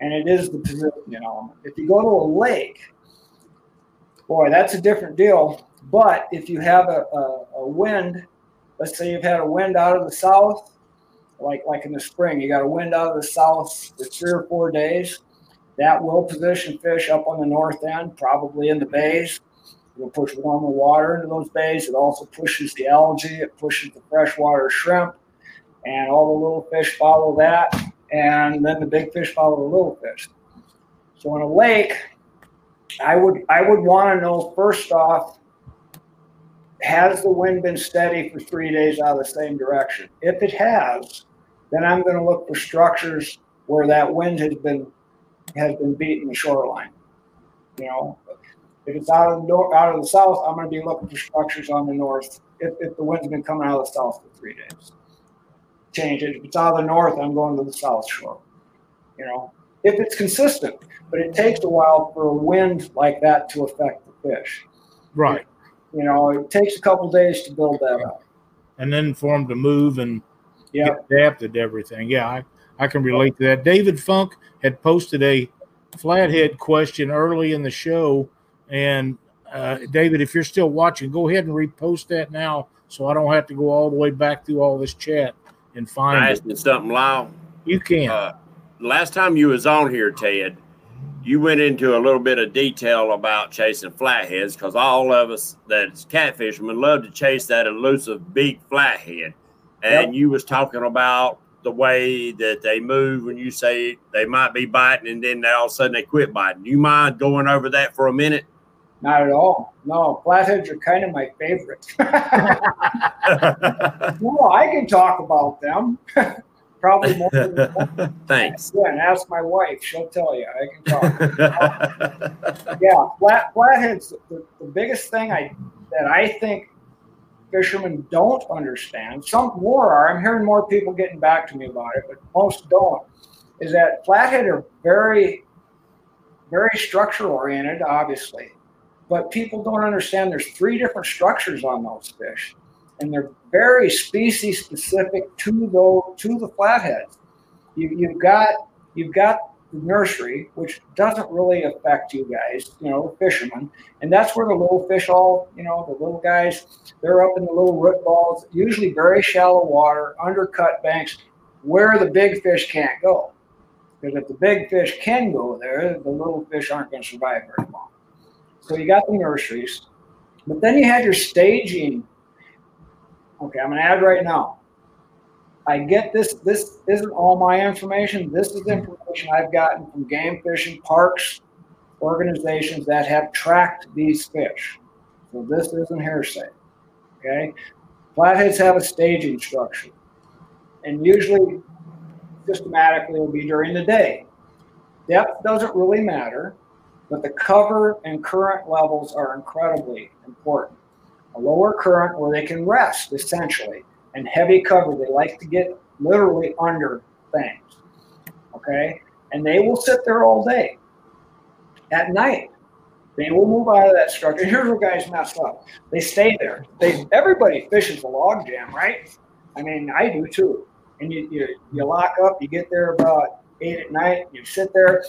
and it is the position element. If you go to a lake, boy, that's a different deal. But if you have a, a, a, wind, let's say you've had a wind out of the south, like like in the spring, you got a wind out of the south for three or four days, that will position fish up on the north end, probably in the bays. It'll push warmer water into those bays. It also pushes the algae, it pushes the freshwater shrimp, and all the little fish follow that and then the big fish follow the little fish. So in a lake, I would I would want to know first off, has the wind been steady for three days out of the same direction? If it has, then I'm going to look for structures where that wind has been has been beating the shoreline. You know, if it's out of the north, out of the south, I'm going to be looking for structures on the north. If, if the wind's been coming out of the south for three days change it. If it's out of the north, I'm going to the south shore. You know, if it's consistent, but it takes a while for a wind like that to affect the fish. Right. You know, it takes a couple days to build that up. And then for them to move and yep. adapted to everything. Yeah, I, I can relate to that. David Funk had posted a flathead question early in the show. And uh, David, if you're still watching, go ahead and repost that now so I don't have to go all the way back through all this chat and find I asked something, Lyle. You can. Uh, last time you was on here, Ted, you went into a little bit of detail about chasing flatheads because all of us that's catfishermen love to chase that elusive big flathead. And yep. you was talking about the way that they move when you say they might be biting and then they, all of a sudden they quit biting. You mind going over that for a minute? Not at all. No, flatheads are kind of my favorite. no, I can talk about them. probably more. Than Thanks. yeah, and ask my wife; she'll tell you. I can talk. yeah, flat flatheads. The, the biggest thing I that I think fishermen don't understand. Some more are. I'm hearing more people getting back to me about it, but most don't. Is that flathead are very, very structure oriented, obviously, but people don't understand. There's three different structures on those fish, and they're very species specific to those to the flatheads. You, you've got you've got nursery, which doesn't really affect you guys, you know, fishermen. And that's where the little fish all, you know, the little guys, they're up in the little root balls, usually very shallow water, undercut banks, where the big fish can't go. Because if the big fish can go there, the little fish aren't going to survive very long. So you got the nurseries, but then you had your staging. Okay, I'm going to add right now. I get this. This isn't all my information. This is information I've gotten from game fishing parks, organizations that have tracked these fish. So this isn't hearsay. Okay, flatheads have a staging structure, and usually, systematically, will be during the day. Depth doesn't really matter, but the cover and current levels are incredibly important. A lower current where they can rest, essentially and heavy cover. They like to get literally under things. Okay? And they will sit there all day. At night, they will move out of that structure. Here's where guys mess up. They stay there. They everybody fishes a log jam, right? I mean, I do too. And you, you, you lock up, you get there about eight at night, you sit there,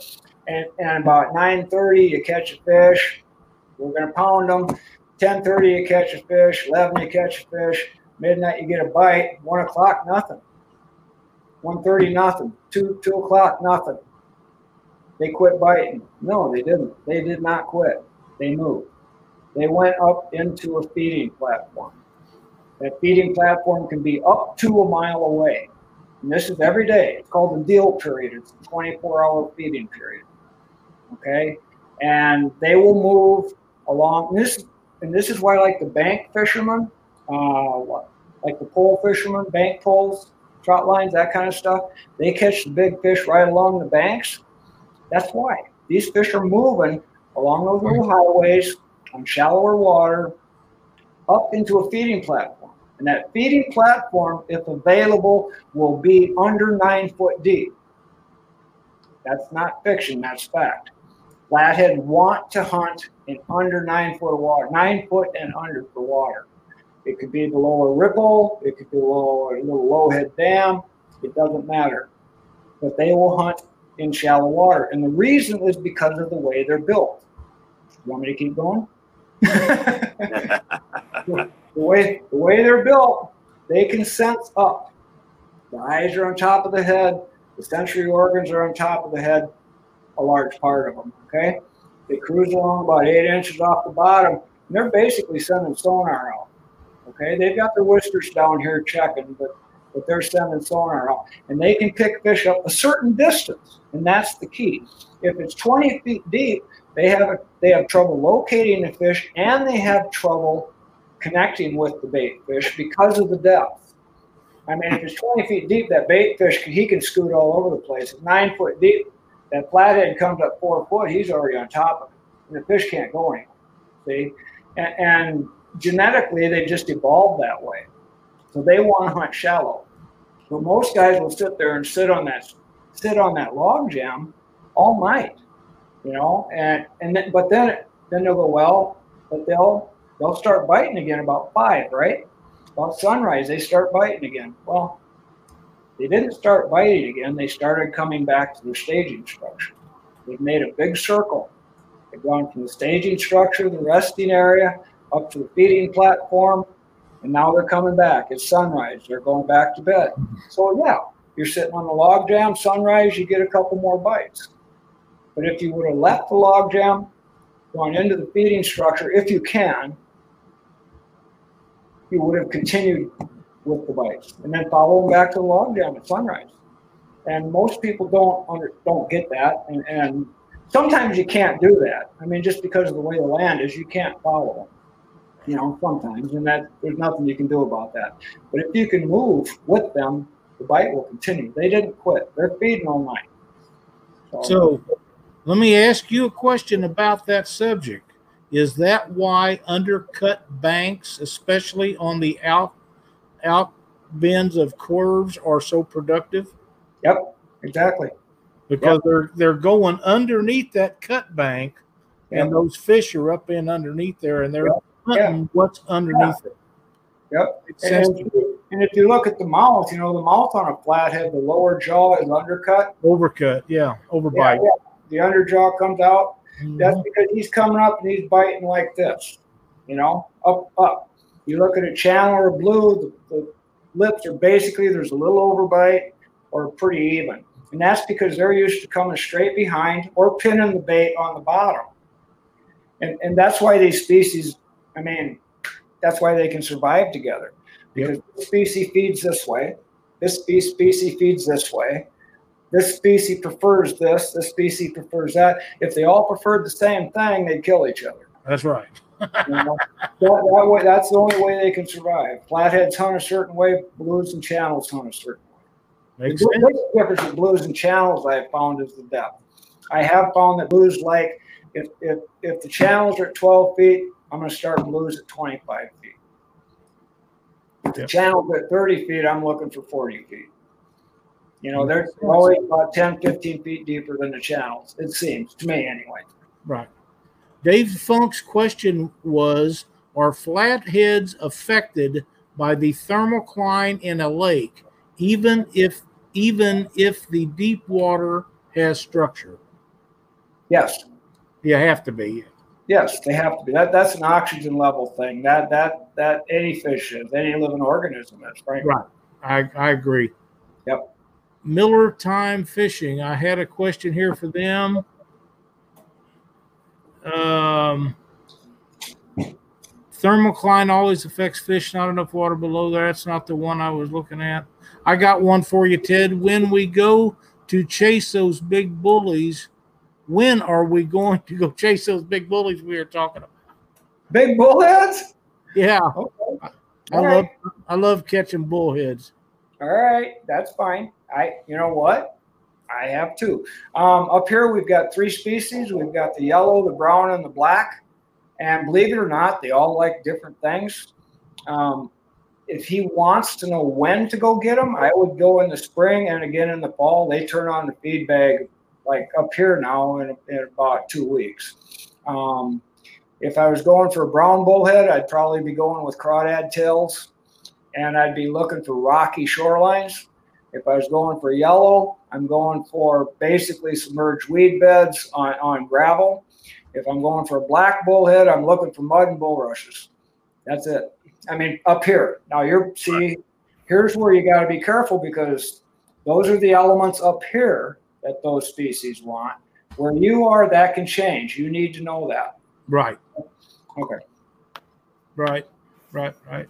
and, and about 9.30 you catch a fish. We're gonna pound them. 10.30 you catch a fish, 11 you catch a fish, Midnight, you get a bite. One o'clock, nothing. 1.30, nothing. Two two o'clock, nothing. They quit biting. No, they didn't. They did not quit. They moved. They went up into a feeding platform. That feeding platform can be up to a mile away. And this is every day. It's called the diel period. It's a 24 hour feeding period. Okay? And they will move along this and this is why like the bank fishermen uh, like the pole fishermen, bank poles, trot lines, that kind of stuff. They catch the big fish right along the banks. That's why these fish are moving along those little highways on shallower water up into a feeding platform. And that feeding platform, if available, will be under nine foot deep. That's not fiction, that's fact. Flathead want to hunt in under nine foot of water, nine foot and under for water. It could be below a ripple. It could be below a little low head dam. It doesn't matter. But they will hunt in shallow water. And the reason is because of the way they're built. You want me to keep going? the, way, the way they're built, they can sense up. The eyes are on top of the head. The sensory organs are on top of the head, a large part of them. Okay? They cruise along about eight inches off the bottom. And they're basically sending sonar out. Okay, they've got their whiskers down here checking, but but they're sending sonar out, and they can pick fish up a certain distance, and that's the key. If it's 20 feet deep, they have a, they have trouble locating the fish, and they have trouble connecting with the bait fish because of the depth. I mean, if it's 20 feet deep, that bait fish he can scoot all over the place. At nine foot deep, that flathead comes up four foot, he's already on top of it, and the fish can't go anywhere. See, and, and genetically they just evolved that way. So they want to hunt shallow. But most guys will sit there and sit on that sit on that log jam all night, you know, and and then, but then then they'll go well, but they'll they'll start biting again about five, right? About sunrise they start biting again. Well, they didn't start biting again. They started coming back to the staging structure. They've made a big circle. They've gone from the staging structure, the resting area, up to the feeding platform, and now they're coming back. It's sunrise. They're going back to bed. Mm-hmm. So yeah, you're sitting on the log jam. Sunrise, you get a couple more bites. But if you would have left the log jam, gone into the feeding structure, if you can, you would have continued with the bites, and then follow them back to the log jam at sunrise. And most people don't under, don't get that, and, and sometimes you can't do that. I mean, just because of the way the land is, you can't follow them you know, sometimes, and that there's nothing you can do about that. But if you can move with them the bite will continue. They didn't quit. They're feeding all night. So, let me ask you a question about that subject. Is that why undercut banks, especially on the out out bends of curves, are so productive? Yep, exactly. Because Yep. they're they're going underneath that cut bank, and those fish are up in underneath there, and they're Yep. Hunting what's underneath it. Yep. And, if you- and if you look at the mouth, you know, the mouth on a flathead, the lower jaw is undercut. Overcut, yeah, Yeah, overbite. yeah. The underjaw comes out. That's Mhm. because he's coming up and he's biting like this, you know, up, up. You look at a channel or a blue, the, the lips are basically, there's a little overbite or pretty even. And that's because they're used to coming straight behind or pinning the bait on the bottom. And, and that's why these species, I mean, that's why they can survive together. Because this species feeds this way, this species feeds this way, this species prefers this, this species prefers that. If they all preferred the same thing, they'd kill each other. That's right. You know? that, that way, that's the only way they can survive. Flatheads hunt a certain way, blues and channels hunt a certain way. Makes The sense. biggest difference with blues and channels I have found is the depth. I have found that blues like if if if the channels are at 12 feet, I'm going to start blues at 25 feet. If the Yep. channels at 30 feet, I'm looking for 40 feet. You know, mm-hmm. they're always about 10, 15 feet deeper than the channels. It seems to me, anyway. Right. Dave Funk's question was Are flatheads affected by the thermocline in a lake, even if even if the deep water has structure? Yes, You have to be. Yes, they have to be. That that's an oxygen level thing. That that that any fish is, any living organism is, right? Right. I, I agree. Yep. Miller Time Fishing. I had a question here for them. Um, thermocline always affects fish, not enough water below there. That's not the one I was looking at. I got one for you, Ted. When we go to chase those big bullies, when are we going to go chase those big bullies we were talking about? Big bullheads. Yeah, Okay. I All love right. I love catching bullheads. All right, that's fine. I, you know what? I have two. Um, up here, we've got three species. We've got the yellow, the brown, and the black. And believe it or not, they all like different things. Um, if he wants to know when to go get them, I would go in the spring and again in the fall. They turn on the feed bag like up here now in, in about two weeks. Um, if I was going for a brown bullhead, I'd probably be going with crawdad tails and I'd be looking for rocky shorelines. If I was going for yellow, I'm going for basically submerged weed beds on, on gravel. If I'm going for a black bullhead, I'm looking for mud and bulrushes. That's it. I mean, up here. Now you're see, here's where you got to be careful because those are the elements up here that those species want. Where you are, that can change. You need to know that. Right. Okay. Right, right, right.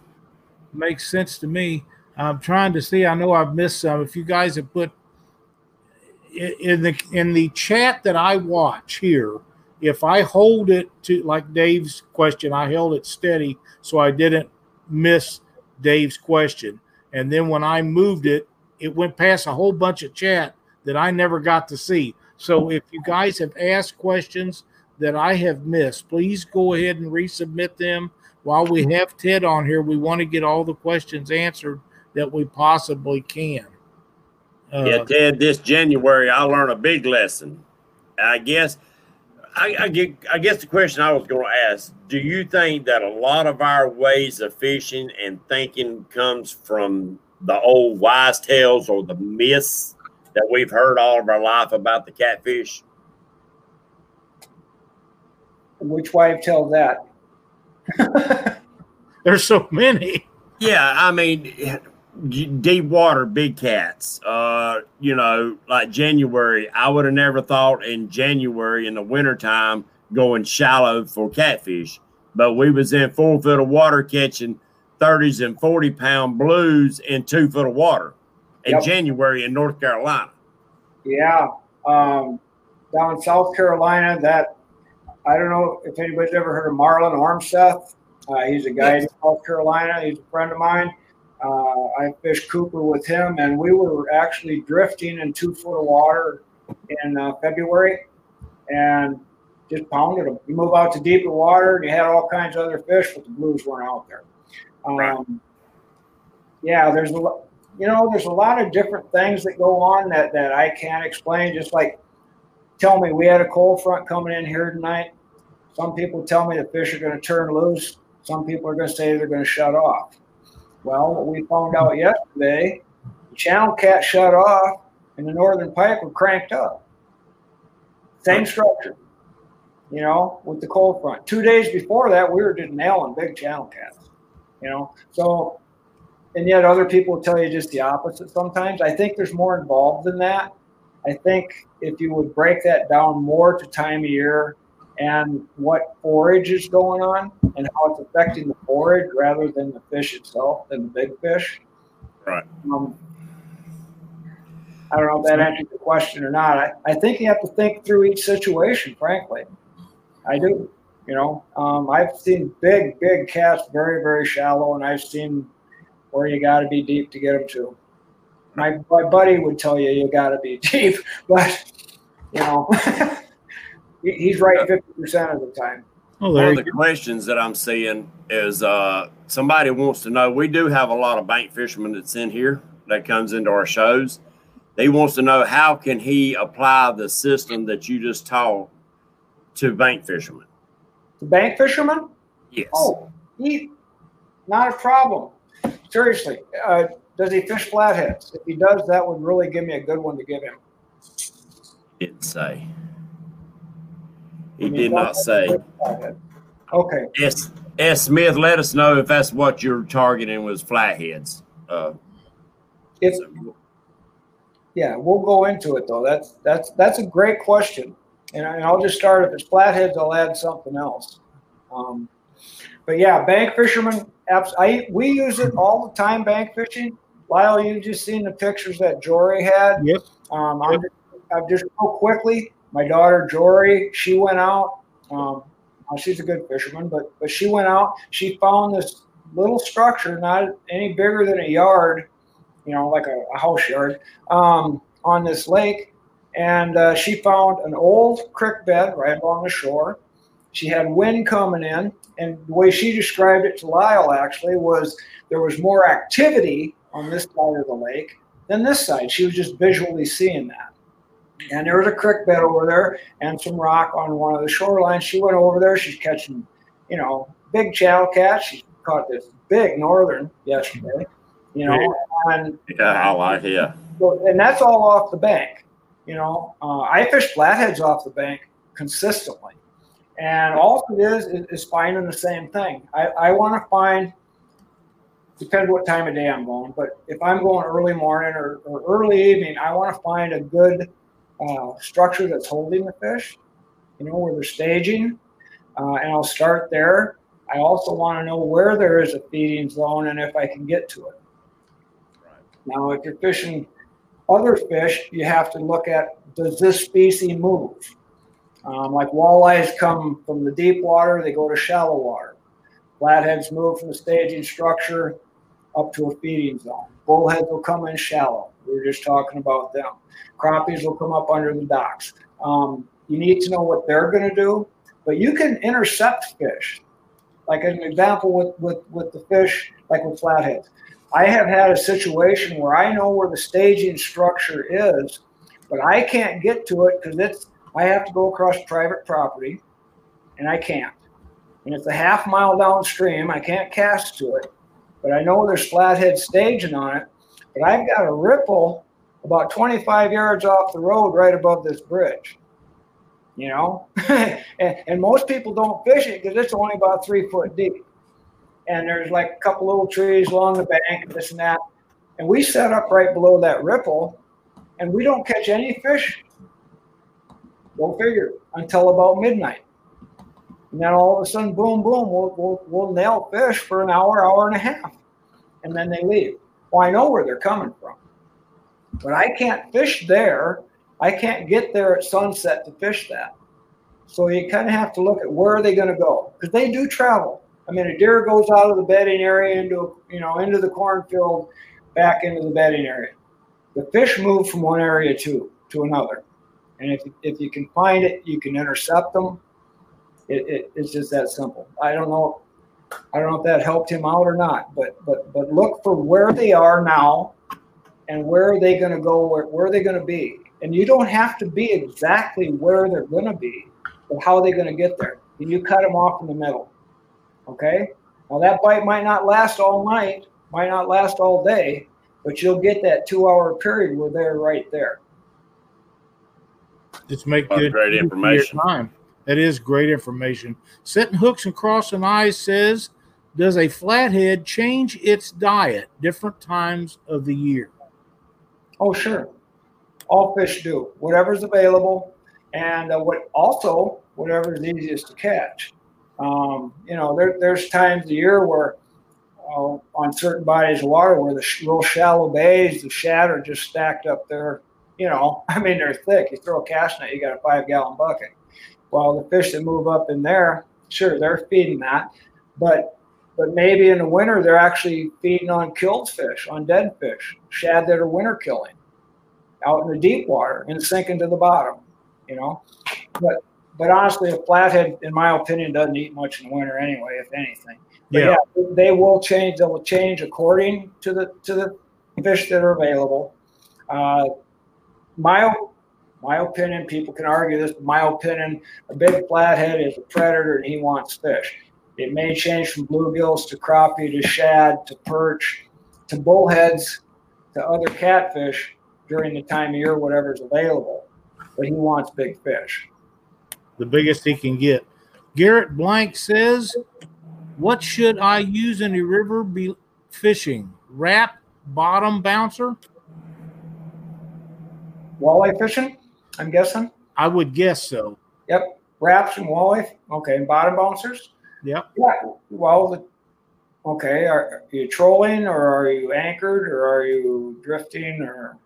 Makes sense to me. I'm trying to see. I know I've missed some. If you guys have put in the in the chat that I watch here, if I hold it to like Dave's question, I held it steady so I didn't miss Dave's question. And then when I moved it, it went past a whole bunch of chat that I never got to see. So if you guys have asked questions that I have missed, please go ahead and resubmit them. While we have Ted on here, we want to get all the questions answered that we possibly can. Uh, yeah, Ted, this January I learned a big lesson. I guess I, I get I guess the question I was going to ask, do you think that a lot of our ways of fishing and thinking comes from the old wise tales or the myths that we've heard all of our life about the catfish? Which wife tells that? There's so many. Yeah, I mean, deep water, big cats. Uh, you know, like January, I would have never thought in January in the wintertime going shallow for catfish. But we was in four foot of water catching 30s and 40 pound blues in two foot of water in Yep. January in North Carolina. Yeah, um, down in South Carolina, that I don't know if anybody's ever heard of Marlon Armseth. Uh, he's a guy in South Carolina. He's a friend of mine. Uh, I fished Cooper with him, and we were actually drifting in two foot of water in uh, February, and just pounded them. You move out to deeper water, and you had all kinds of other fish, but the blues weren't out there. Um, Right. Yeah, there's a lo- you know there's a lot of different things that go on that that I can't explain. Just like tell me we had a cold front coming in here tonight. Some people tell me the fish are going to turn loose. Some people are going to say they're going to shut off. Well, what we found out yesterday, the channel cat shut off and the northern pike were cranked up. Same structure, you know, with the cold front. Two days before that, we were just nailing big channel cats, you know. So, and yet other people will tell you just the opposite sometimes. I think there's more involved than that. I think if you would break that down more to time of year and what forage is going on and how it's affecting the forage rather than the fish itself, than the big fish. Right. Um, I don't know if that answers the question or not. I, I think you have to think through each situation, frankly. I do. You know, um, I've seen big, big cats very, very shallow, and I've seen where you got to be deep to get them to. My, my buddy would tell you you got to be deep, but you know, he's right fifty percent of the time. Oh, One there of the go. questions that I'm seeing is uh, somebody wants to know. We do have a lot of bank fishermen that's in here that comes into our shows. He wants to know how can he apply the system that you just taught to bank fishermen. The bank fishermen? Yes. Oh, he, not a problem. Seriously, uh, does he fish flatheads? If he does, that would really give me a good one to give him. Didn't say. He mean, did not say. Okay, S. S. Smith, let us know if that's what you're targeting was flatheads. Uh, if so- yeah, we'll go into it though. That's that's that's a great question, and, I, and I'll just start if it's flatheads, I'll add something else. Um, but yeah, bank fishermen. I we use it all the time. Bank fishing. Lyle, you just seen the pictures that Jory had. Yep. Um, I'm, I'm just real quickly. My daughter Jory, she went out. Um, she's a good fisherman, but but she went out. She found this little structure, not any bigger than a yard, you know, like a, a house yard, um, on this lake. And uh, she found an old creek bed right along the shore. She had wind coming in, and the way she described it to Lyle actually was there was more activity on this side of the lake than this side. She was just visually seeing that. And there was a creek bed over there and some rock on one of the shorelines. She went over there. She's catching, you know, big channel cats. She caught this big northern yesterday, you know, and yeah, like yeah. so, and that's all off the bank. You know, uh, I fish flatheads off the bank consistently, and all it is is, is finding the same thing. I, I want to find. Depends what time of day I'm going, but if I'm going early morning or, or early evening, I want to find a good uh, structure that's holding the fish. You know, where they're staging, uh, and I'll start there. I also want to know where there is a feeding zone and if I can get to it. Now, if you're fishing other fish, you have to look at does this species move? Um, like walleyes come from the deep water, they go to shallow water. Flatheads move from the staging structure up to a feeding zone. Bullheads will come in shallow. We were just talking about them. Crappies will come up under the docks. Um, you need to know what they're going to do, but you can intercept fish. Like an example with, with, with the fish, like with flatheads. I have had a situation where I know where the staging structure is, but I can't get to it because it's I have to go across private property, and I can't. And it's a half mile downstream. I can't cast to it, but I know there's flathead staging on it. But I've got a ripple about 25 yards off the road right above this bridge. You know, and, and most people don't fish it because it's only about three foot deep and there's like a couple little trees along the bank and this and that. And we set up right below that ripple, and we don't catch any fish. Go figure until about midnight. And then all of a sudden, boom, boom, we'll, we'll, we'll nail fish for an hour, hour and a half. And then they leave. Well, I know where they're coming from, but I can't fish there. I can't get there at sunset to fish that. So you kind of have to look at where are they going to go because they do travel. I mean, a deer goes out of the bedding area into you know into the cornfield, back into the bedding area. The fish move from one area to to another, and if if you can find it, you can intercept them. It, it, it's just that simple. I don't know. I don't know if that helped him out or not, but but but look for where they are now, and where are they going to go? Where where are they going to be? And you don't have to be exactly where they're going to be, but how are they going to get there? And you cut them off in the middle. Okay. Now that bite might not last all night, might not last all day, but you'll get that two-hour period where they're right there. Just make That's good great use of your information. Time. That is great information. Setting hooks and crossing eyes says, does a flathead change its diet different times of the year? Oh, sure. All fish do. Whatever's available, and uh, what also whatever is easiest to catch. Um, you know, there, there's times of the year where uh, on certain bodies of water where the sh- real shallow bays, the shad are just stacked up there. You know, I mean, they're thick. You throw a cast net, you got a five gallon bucket. Well, the fish that move up in there, sure, they're feeding that, but but maybe in the winter they're actually feeding on killed fish, on dead fish, shad that are winter killing, out in the deep water and sinking to the bottom. You know, but but honestly, a flathead, in my opinion, doesn't eat much in the winter anyway, if anything. But Yeah. yeah, they will change. They will change according to the to the fish that are available. Uh, my my opinion, people can argue this. But my opinion, a big flathead is a predator and he wants fish. It may change from bluegills to crappie to shad to perch to bullheads to other catfish during the time of year, whatever's available. But he wants big fish. The biggest he can get. Garrett Blank says, what should I use in the river be fishing? Rap, bottom bouncer? Walleye fishing, I'm guessing. I would guess so. Yep. Raps and walleye. Okay. And bottom bouncers. Yep. Yeah. Well, the, okay. Are, are you trolling or are you anchored or are you drifting or?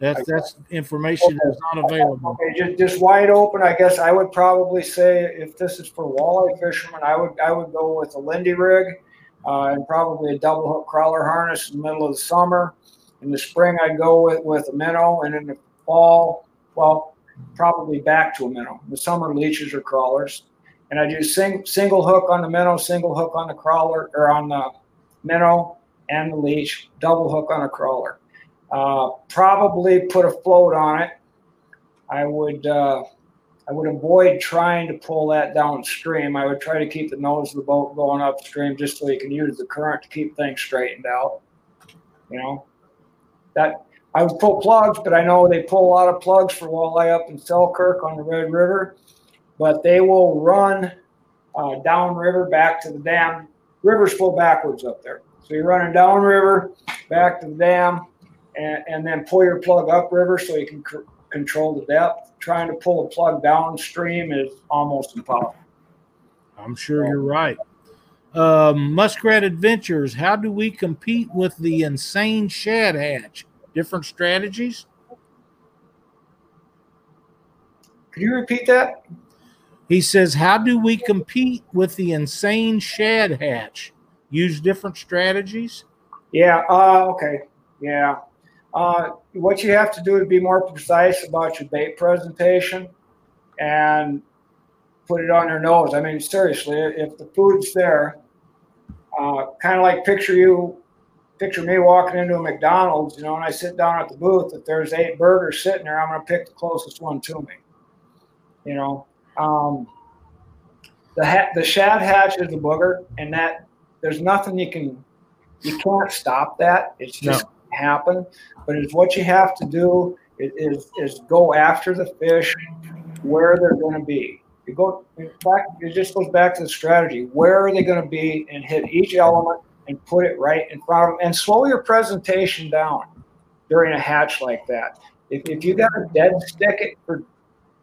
That's that's information that's not available. Okay, just, just wide open. I guess I would probably say if this is for walleye fishermen, I would I would go with a Lindy rig uh, and probably a double hook crawler harness in the middle of the summer. In the spring, I'd go with with a minnow, and in the fall, well, probably back to a minnow. The summer, leeches or crawlers, and I do sing, single hook on the minnow, single hook on the crawler or on the minnow and the leech, double hook on a crawler. Uh, probably put a float on it. I would uh, I would avoid trying to pull that downstream. I would try to keep the nose of the boat going upstream just so you can use the current to keep things straightened out. You know, that I would pull plugs, but I know they pull a lot of plugs for walleye up in Selkirk on the Red River, but they will run uh, downriver back to the dam. Rivers flow backwards up there, so you're running downriver back to the dam and, and then pull your plug upriver so you can c- control the depth. Trying to pull a plug downstream is almost impossible. I'm sure you're right. Um, Muskrat Adventures. How do we compete with the insane shad hatch? Different strategies. Could you repeat that? He says, How do we compete with the insane shad hatch? Use different strategies. Yeah. Uh, okay. Yeah. Uh, what you have to do is be more precise about your bait presentation and put it on your nose. I mean, seriously, if the food's there, uh, kind of like picture you, picture me walking into a McDonald's, you know, and I sit down at the booth. If there's eight burgers sitting there, I'm going to pick the closest one to me. You know, um, the ha- the shad hatch is a booger, and that there's nothing you can you can't stop that. It's just happen. But it's what you have to do is, is, is go after the fish where they're going to be. You go in fact, it just goes back to the strategy. Where are they going to be and hit each element and put it right in front of them and slow your presentation down during a hatch like that. If, if you got to dead stick it for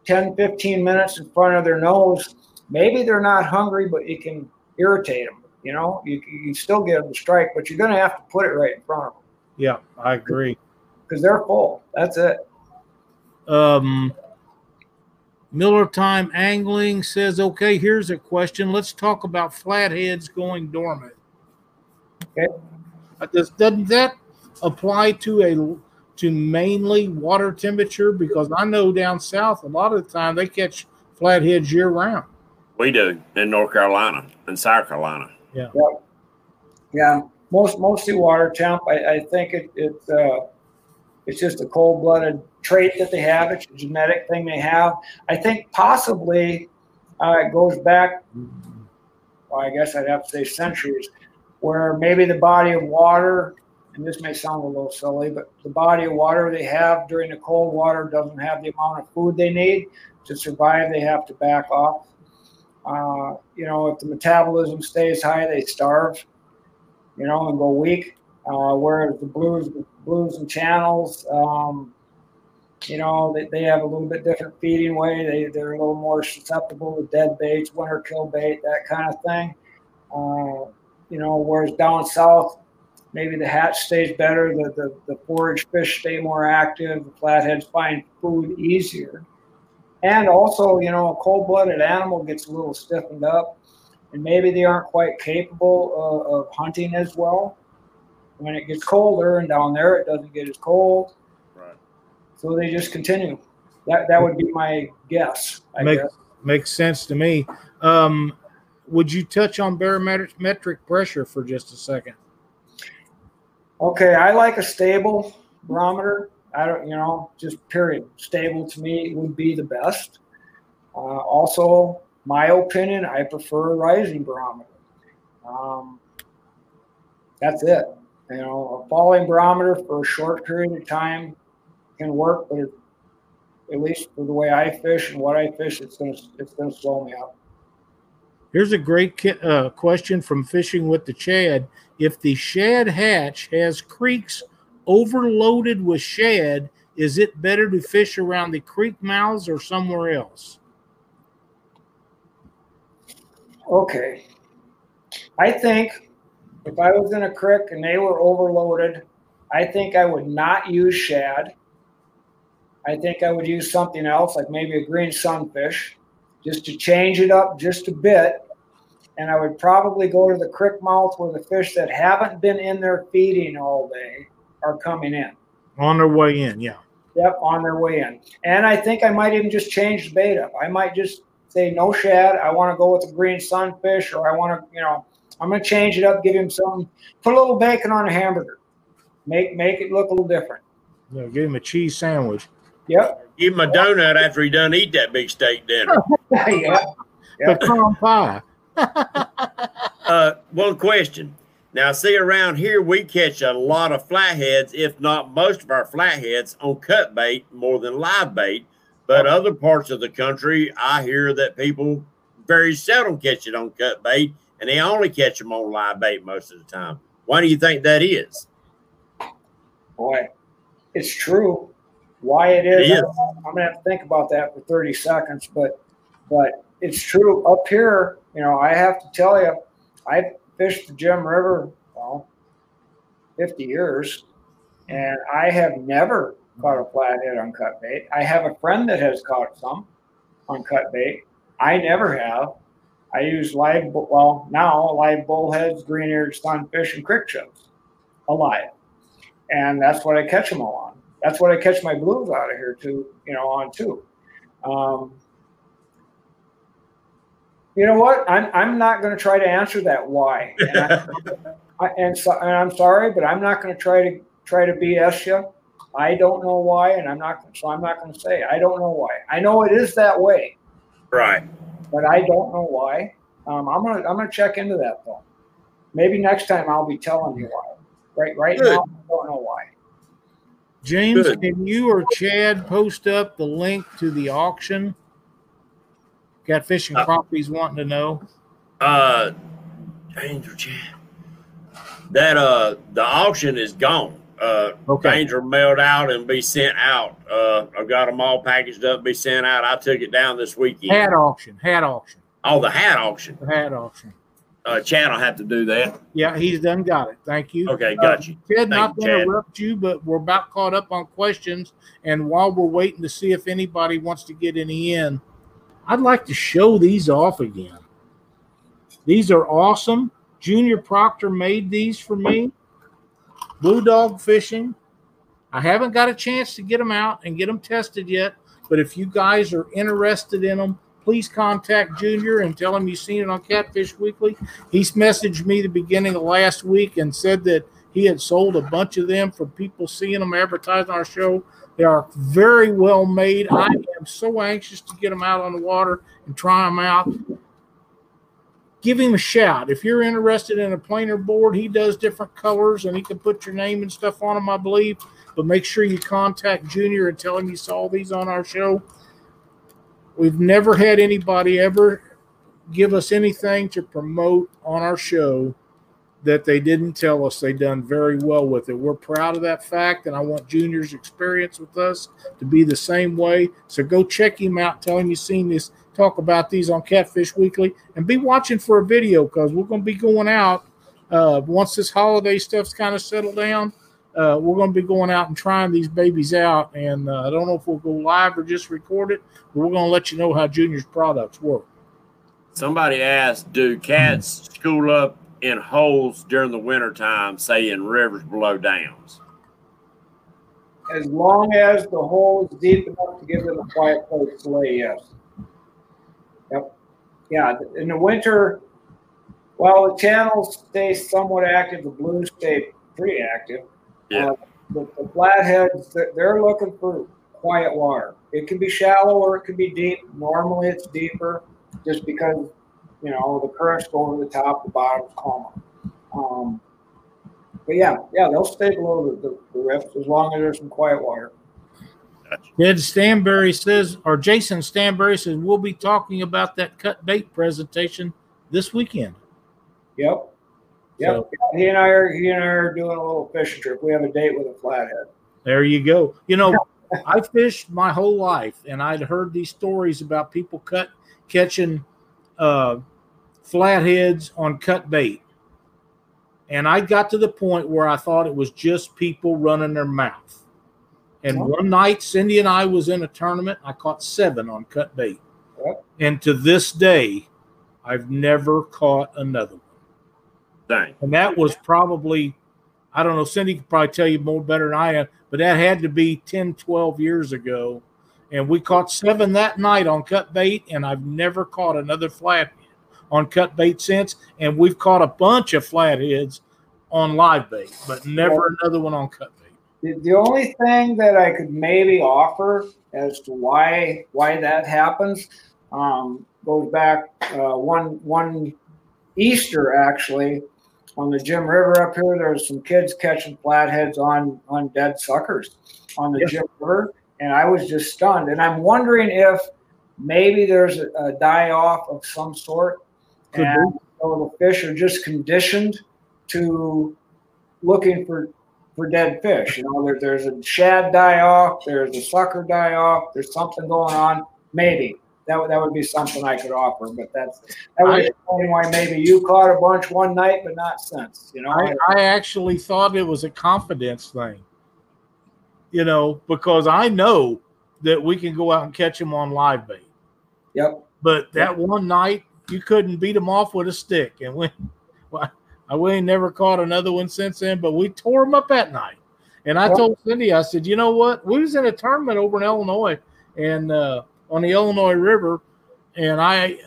10, 15 minutes in front of their nose, maybe they're not hungry, but you can irritate them. You know, you, you still get them to strike, but you're going to have to put it right in front of them Yeah, I agree. because they're full. That's it. Um, Miller Time Angling says, okay, here's a question. Let's talk about flatheads going dormant. Okay. Does, doesn't that apply to a to mainly water temperature? Because I know down south, a lot of the time they catch flatheads year round. We do in North Carolina and South Carolina. Yeah, Yeah. most mostly water temp. I, I think it, it uh, it's just a cold blooded trait that they have. It's a genetic thing they have. I think possibly uh, it goes back. Well, I guess I'd have to say centuries, where maybe the body of water, and this may sound a little silly, but the body of water they have during the cold water doesn't have the amount of food they need to survive. They have to back off. Uh, you know, if the metabolism stays high, they starve you know, and go weak. Uh, whereas the blues, blues and channels, um, you know, they, they have a little bit different feeding way. They they're a little more susceptible to dead baits, winter kill bait, that kind of thing. Uh, you know, whereas down south, maybe the hatch stays better, the, the, the forage fish stay more active, the flatheads find food easier. And also, you know, a cold blooded animal gets a little stiffened up and maybe they aren't quite capable of, of, hunting as well. When it gets colder and down there it doesn't get as cold, Right. so they just continue. That that would be my guess. I Make- guess. Makes sense to me. Um, would you touch on barometric pressure for just a second? Okay, I like a stable barometer. I don't, you know, just period. Stable to me would be the best. Uh, also, my opinion, I prefer a rising barometer. Um, that's it. You know, a falling barometer for a short period of time can work, but at least for the way I fish and what I fish, it's gonna it's gonna slow me up. Here's a great uh, question from Fishing with the Chad. If the shad hatch has creeks overloaded with shad, is it better to fish around the creek mouths or somewhere else? Okay. I think if I was in a creek and they were overloaded, I think I would not use shad. I think I would use something else, like maybe a green sunfish, just to change it up just a bit. And I would probably go to the creek mouth where the fish that haven't been in there feeding all day are coming in. On their way in, yeah. Yep, on their way in. And I think I might even just change the bait up. I might just say no shad. I want to go with a green sunfish, or I want to, you know, I'm going to change it up, give him some, put a little bacon on a hamburger, make make it look a little different. Yeah, give him a cheese sandwich. Yep. Give him a donut after he done eat that big steak dinner. yeah. Yeah. Pecan pie. Uh, one question. Now, see, around here we catch a lot of flatheads, if not most of our flatheads, on cut bait more than live bait. But other parts of the country, I hear that people very seldom catch it on cut bait, and they only catch them on live bait most of the time. Why do you think that is? Boy, it's true. Why it is, It is. I'm gonna have to think about that for 30 seconds, but but it's true. Up here, you know, I have to tell you, I fished the Jim River, well, 50 years, and I have never caught a flathead on cut bait. I have a friend that has caught some on cut bait. I never have. I use live, well, now live bullheads, green-eared sunfish, and crick chubs, alive and that's what I catch them all on. That's what I catch my blues out of here too, you know, on too. Um, you know what? I'm I'm not going to try to answer that why, and, I, I, and, so, and I'm sorry, but I'm not going to try to try to BS you. I don't know why, and I'm not. So I'm not going to say I don't know why. I know it is that way, Right. but I don't know why. Um, I'm gonna I'm gonna check into that though. Maybe next time I'll be telling you why. Right right Good. now I don't know why. James, Good. can you or Chad post up the link to the auction? Got fishing Uh, wanting to know. Uh, Danger Chat. That uh, the auction is gone. Uh, Okay. are mailed out and be sent out. Uh, I've got them all packaged up, be sent out. I took it down this weekend. Hat auction. Hat auction. Oh, the hat auction. The hat auction. Uh, Chad will have to do that. Yeah, he's done got it. Thank you. Okay, got you. Ted, not you, to interrupt you, but we're about caught up on questions. And while we're waiting to see if anybody wants to get any in, I'd like to show these off again. These are awesome. Junior Proctor made these for me. Blue Dog Fishing. I haven't got a chance to get them out and get them tested yet, but if you guys are interested in them, please contact Junior and tell him you've seen it on Catfish Weekly. He's messaged me the beginning of last week and said that he had sold a bunch of them for people seeing them advertised on our show. They are very well made. I am so anxious to get them out on the water and try them out. Give him a shout. If you're interested in a planer board, he does different colors and he can put your name and stuff on them, I believe. But make sure you contact Junior and tell him you saw these on our show. We've never had anybody ever give us anything to promote on our show that they didn't tell us they done very well with it. We're proud of that fact, and I want Junior's experience with us to be the same way. So go check him out. Tell him you've seen this. Talk about these on Catfish Weekly, and be watching for a video because we're going to be going out uh, once this holiday stuff's kind of settled down. Uh, we're going to be going out and trying these babies out, and uh, I don't know if we'll go live or just record it, but we're going to let you know how Junior's products work. Somebody asked, do cats school up in holes during the wintertime, say in rivers below dams? As long as the hole is deep enough to give them a quiet place to lay, yes. Yep. Yeah, in the winter, while the channels stay somewhat active, the blues stay pretty active. Yeah. Uh, the, the flatheads, they're, they're looking for quiet water. It can be shallow or it can be deep. Normally it's deeper just because, you know, the currents go over the top, the bottom's calmer. Um, but yeah, yeah, they'll stay below the, the, the rift as long as there's some quiet water. Ed Stanberry says, or Jason Stanberry says, we'll be talking about that cut bait presentation this weekend. Yep. Yep. So- he and I are he and I are doing a little fishing trip. We have a date with a flathead. There you go. You know, I fished my whole life, and I'd heard these stories about people cut catching uh, flatheads on cut bait, and I got to the point where I thought it was just people running their mouth. And Yep. one night, Cindy and I was in a tournament. I caught seven on cut bait, Yep. and to this day, I've never caught another one. Dang. And that was probably, I don't know, Cindy could probably tell you more better than I am, but that had to be 10, 12 years ago. And we caught seven that night on cut bait, and I've never caught another flathead on cut bait since. And we've caught a bunch of flatheads on live bait, but never another one on cut bait. The, the only thing that I could maybe offer as to why why that happens um, goes back uh, one one Easter actually on the Jim River up here. There's some kids catching flatheads on on dead suckers on the. Jim River, and I was just stunned. And I'm wondering if maybe there's a, a die off of some sort, Could and so the fish are just conditioned to looking for for dead fish. You know, there, there's a shad die off, there's a sucker die off, there's something going on. Maybe that would that would be something I could offer, but that's that would I- explain why maybe you caught a bunch one night, but not since. You know, I, I actually thought it was a confidence thing, you know, because I know that we can go out and catch them on live bait. yep. But that one night, you couldn't beat them off with a stick, and we, well, I we ain't never caught another one since then. But we tore them up that night, and I told Cindy, I said, you know what? We was in a tournament over in Illinois, and uh, on the Illinois River, and I,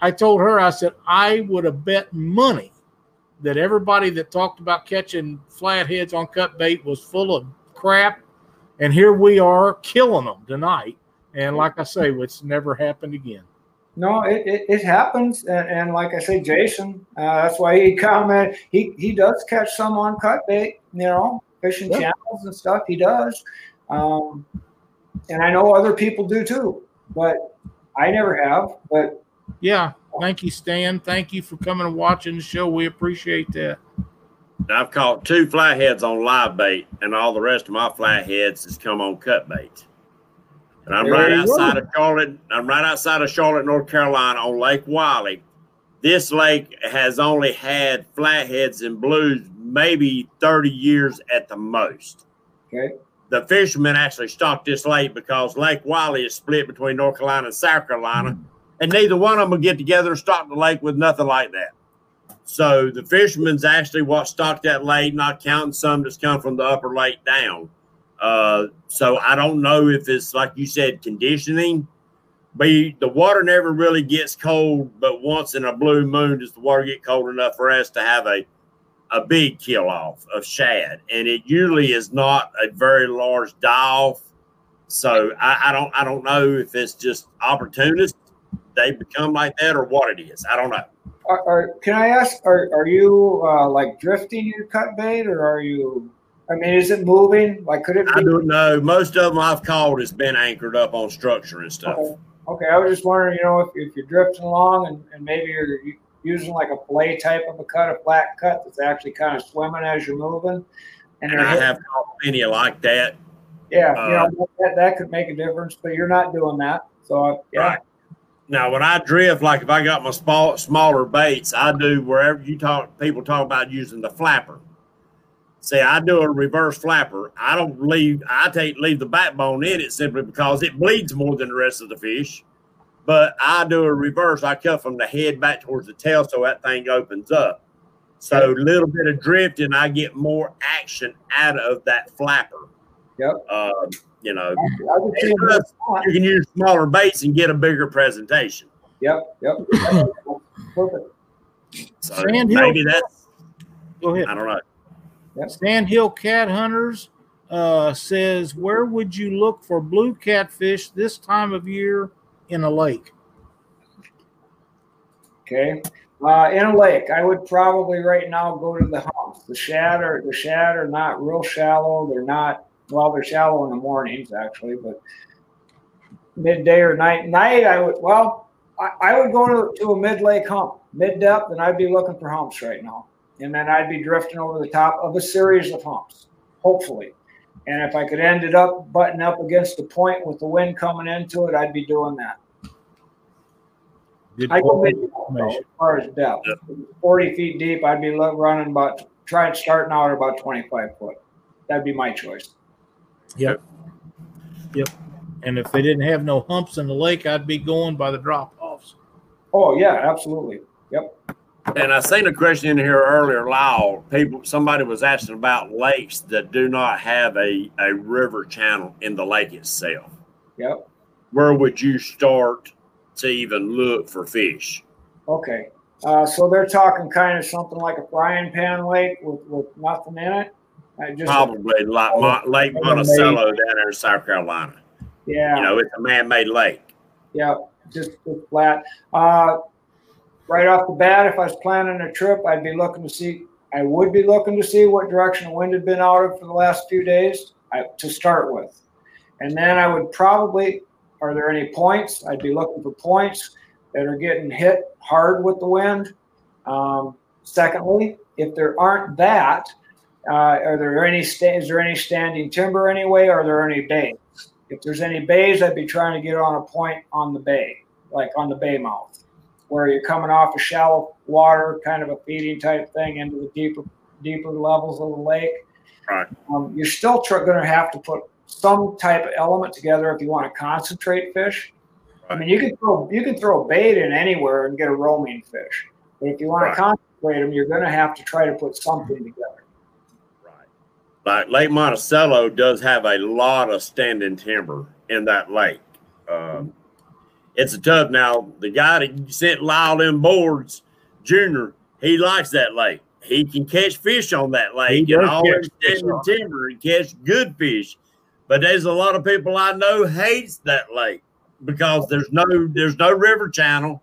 I told her, I said, I would have bet money that everybody that talked about catching flatheads on cut bait was full of crap, and here we are killing them tonight. And like I say, it's never happened again. No, it, it, it happens, and, and like I say, Jason, uh, that's why he commented. He he does catch some on cut bait, you know, fishing Yeah. channels and stuff. He does, um, and I know other people do too, but I never have. But Yeah. Thank you, Stan. Thank you for coming and watching the show. We appreciate that. I've caught two flatheads on live bait, and all the rest of my flatheads has come on cut bait. And I'm There right outside go. of Charlotte. I'm right outside of Charlotte, North Carolina, on Lake Wylie. This lake has only had flatheads and blues maybe 30 years at the most. okay, The fishermen actually stocked this lake because Lake Wylie is split between North Carolina and South Carolina. and neither one of them will get together and stock the lake with nothing like that. So the fishermen's actually what stocked that lake, not counting some that's come from the upper lake down. Uh, so I don't know if it's like you said, conditioning. But the water never really gets cold, but once in a blue moon does the water get cold enough for us to have a a big kill off of shad, and it usually is not a very large die off. So I, I don't I don't know if it's just opportunists they become like that or what it is. I don't know. Are, are, can I ask? Are, are you uh, like drifting your cut bait, or are you? I mean, is it moving? Like, could it? Be- I don't know. Most of them I've caught has been anchored up on structure and stuff. Okay. okay. I was just wondering, you know, if, if you're drifting along and, and maybe you're using like a play type of a cut, a flat cut that's actually kind of swimming as you're moving. And, and I hitting. have plenty like that. Yeah, uh, you know, that, that could make a difference, but you're not doing that. So, yeah. Right. Now, when I drift, like if I got my small, smaller baits, I do wherever you talk, people talk about using the flapper. See, I do a reverse flapper. I don't leave. I take leave the backbone in it simply because it bleeds more than the rest of the fish. But I do a reverse. I cut from the head back towards the tail so that thing opens up. So a little bit of drifting, I get more action out of that flapper. Yep. Uh, you know, you can use smaller baits and get a bigger presentation. Yep. Yep. Perfect. So Sand maybe Hill, that's. Go ahead. I don't know. Yep. Sandhill Cat Hunters uh, says, "Where would you look for blue catfish this time of year in a lake?" Okay, uh, in a lake, I would probably right now go to the humps. The shad are the shad are not real shallow. They're not well. They're shallow in the mornings actually, but midday or night. Night, I would well, I, I would go to, to a mid lake hump, mid depth, and I'd be looking for humps right now and then I'd be drifting over the top of a series of humps, hopefully. And if I could end it up button up against the point with the wind coming into it, I'd be doing that. Good I go mid as far as depth. Yep. 40 feet deep, I'd be running about, trying starting out at about 25 foot. That'd be my choice. Yep. Yep. And if they didn't have no humps in the lake, I'd be going by the drop offs. Oh, yeah, absolutely. Yep. And I seen a question in here earlier, Lyle. People, somebody was asking about lakes that do not have a, a river channel in the lake itself. Yep. Where would you start to even look for fish? Okay. Uh, so they're talking kind of something like a frying pan lake with, with nothing in it. just Probably like Mo- Lake Monticello down there in South Carolina. Yeah. You know, it's a man made lake. Yeah, just, just flat. Right off the bat, if I was planning a trip, I'd be looking to see, I would be looking to see what direction the wind had been out of for the last few days I, to start with. And then I would probably, are there any points? I'd be looking for points that are getting hit hard with the wind. Um, secondly, if there aren't that, uh, are there any sta- is there any standing timber anyway? Are there any bays? If there's any bays, I'd be trying to get on a point on the bay, like on the bay mouth where you're coming off a shallow water, kind of a feeding type thing into the deeper deeper levels of the lake. Right. Um, you're still tr- going to have to put some type of element together if you want to concentrate fish. Right. I mean, you can throw you can throw bait in anywhere and get a roaming fish, but if you want right. to concentrate them, you're going to have to try to put something together. Right. Like Lake Monticello does have a lot of standing timber in that lake. Um, it's a tough. Now the guy that sent Lyle in boards, Junior, he likes that lake. He can catch fish on that lake and always stand in timber and catch good fish. But there's a lot of people I know hates that lake because there's no there's no river channel,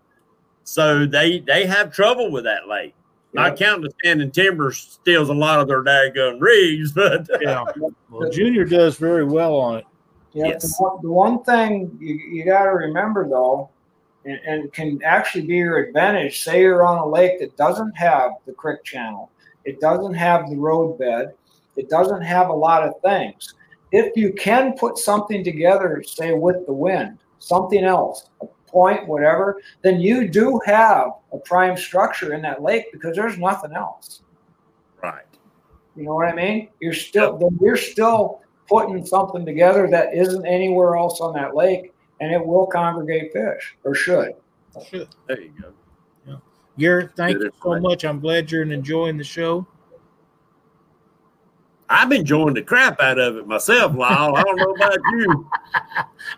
so they they have trouble with that lake. Not counting the standing timber steals a lot of their daggone rigs, but yeah. Well, Junior does very well on it. Yeah, yes. the, one, the one thing you, you got to remember though, and, and can actually be your advantage. Say you're on a lake that doesn't have the creek channel, it doesn't have the road bed, it doesn't have a lot of things. If you can put something together, say with the wind, something else, a point, whatever, then you do have a prime structure in that lake because there's nothing else. Right. You know what I mean? You're still yep. you're still putting something together that isn't anywhere else on that lake and it will congregate fish or should. Should. There you go. Yeah. Garrett, thank you so much. I'm glad you're enjoying the show. I've been enjoying the crap out of it myself, Lyle. I don't know about you.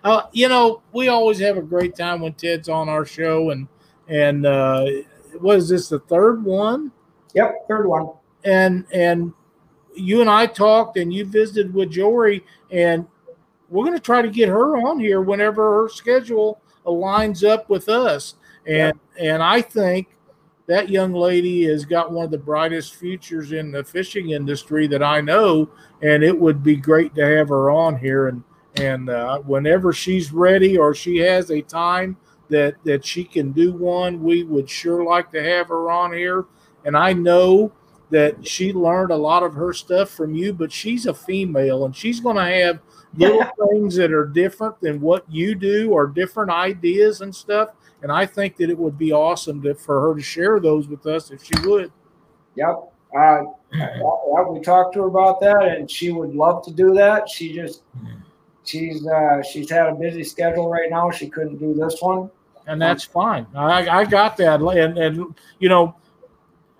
Uh, you know, we always have a great time when Ted's on our show, and and uh, what is this the third one? Yep, third one. And and you and I talked, and you visited with Jory, and we're going to try to get her on here whenever her schedule aligns up with us. And and I think that young lady has got one of the brightest futures in the fishing industry that I know, and it would be great to have her on here. And and uh, whenever she's ready or she has a time that that she can do one, we would sure like to have her on here. And I know that she learned a lot of her stuff from you, but she's a female and she's going to have little things that are different than what you do or different ideas and stuff. And I think that it would be awesome to, for her to share those with us if she would. Yep. Uh, well, we talked to her about that, and she would love to do that. She just she's uh, she's had a busy schedule right now. She couldn't do this one. and that's fine. I, I got that, and and you know,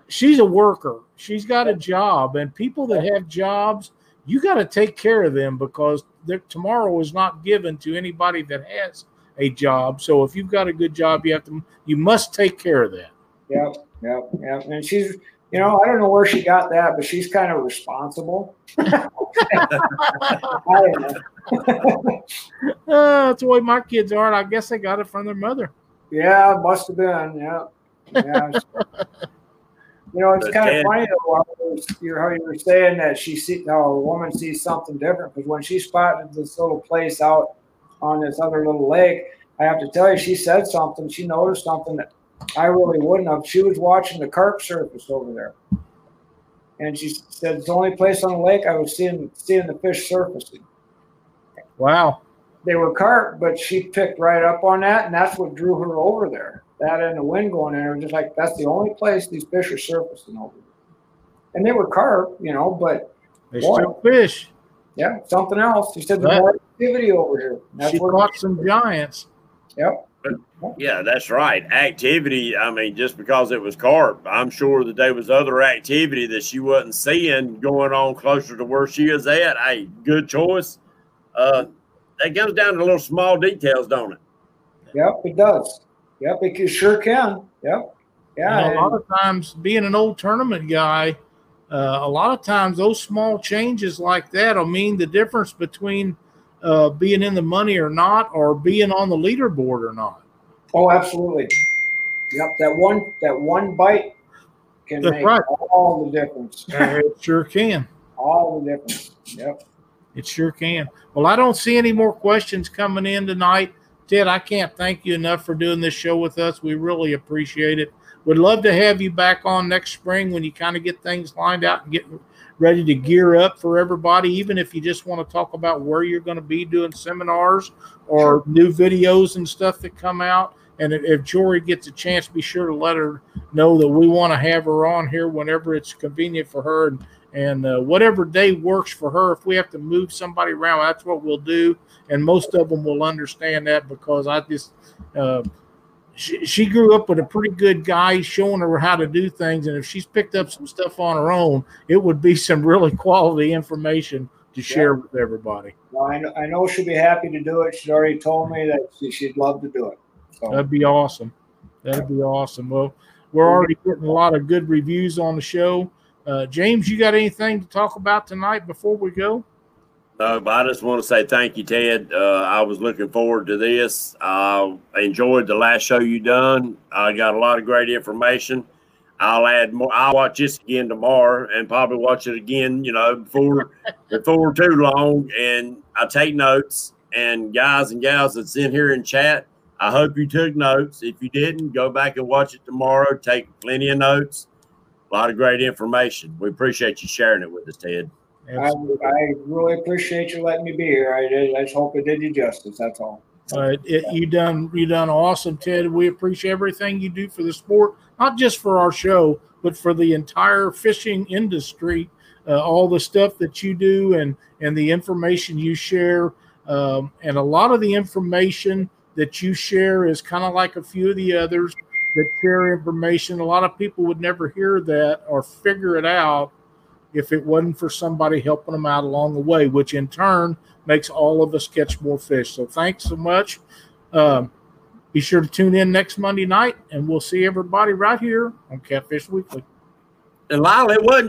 she's a worker. She's got a job, and people that have jobs, you got to take care of them because their tomorrow is not given to anybody that has a job. So if you've got a good job, you have to you must take care of that. Yep, yep, yep. And she's you know I don't know where she got that, but she's kind of responsible. I don't know. Uh, that's the way my kids are. and I guess they got it from their mother. Yeah, must have been. Yeah, yeah. you know, it's But kind of funny though. how you were- You're how you were saying that she see, how a woman sees something different because when she spotted this little place out on this other little lake, I have to tell you, she said something. She noticed something that I really wouldn't have. She was watching the carp surface over there, and she said it's the only place on the lake I was seeing seeing the fish surfacing. Wow. they were carp, but she picked right up on that, and that's what drew her over there. That and the wind going in, it was just like that's the only place these fish are surfacing over. And they were carp, you know, but They Boy. still fish. yeah, something else. She said there's more activity over here. That's She where- caught some giants. Yep. Yeah, that's right. Activity. I mean, just because it was carp, I'm sure that there was other activity that she wasn't seeing going on closer to where she is at. Hey, good choice. Uh, that comes down to little small details, don't it? Yep, it does. Yep, it sure can. Yep. Yeah. And a lot of times, being an old tournament guy, uh, a lot of times those small changes like that will mean the difference between uh, being in the money or not, or being on the leaderboard or not. oh, absolutely. Yep. That one that one bite can That's make right. all the difference. it sure can. all the difference. Yep. It sure can. Well, I don't see any more questions coming in tonight. Ted, I can't thank you enough for doing this show with us. We really appreciate it. Would love to have you back on next spring when you kind of get things lined out and get ready to gear up for everybody, even if you just want to talk about where you're going to be doing seminars or new videos and stuff that come out. And if, if Jory gets a chance, be sure to let her know that we want to have her on here whenever it's convenient for her. And and uh, whatever day works for her if we have to move somebody around that's what we'll do. And most of them will understand that because i just uh, she, she grew up with a pretty good guy showing her how to do things. And if she's picked up some stuff on her own it would be some really quality information to share with everybody. Well, I know, I know she'll be happy to do it. She's already told me that she, she'd love to do it. So, that'd be awesome. That'd be awesome. Well we're already getting a lot of good reviews on the show uh, james you got anything to talk about tonight before we go No, but I just want to say thank you, Ted. Uh, I was looking forward to this. Uh, I enjoyed the last show you done. I got a lot of great information. I'll add more. I'll watch this again tomorrow and probably watch it again. You know, before before too long. And I take notes. And guys and gals that's in here in chat, I hope you took notes. If you didn't, go back and watch it tomorrow. Take plenty of notes. A lot of great information. We appreciate you sharing it with us, Ted. I, I really appreciate you letting me be here. I, did- I just hope it did you justice. That's all. Uh, it, you done you done awesome, Ted. We appreciate everything you do for the sport, not just for our show, but for the entire fishing industry. Uh, all the stuff that you do and and the information you share, um, and a lot of the information that you share is kind of like a few of the others that share information. A lot of people would never hear that or figure it out if it wasn't for somebody helping them out along the way, which in turn makes all of us catch more fish. So thanks so much. Um, be sure to tune in next Monday night, and we'll see everybody right here on Catfish Weekly. And Lyle, it wasn't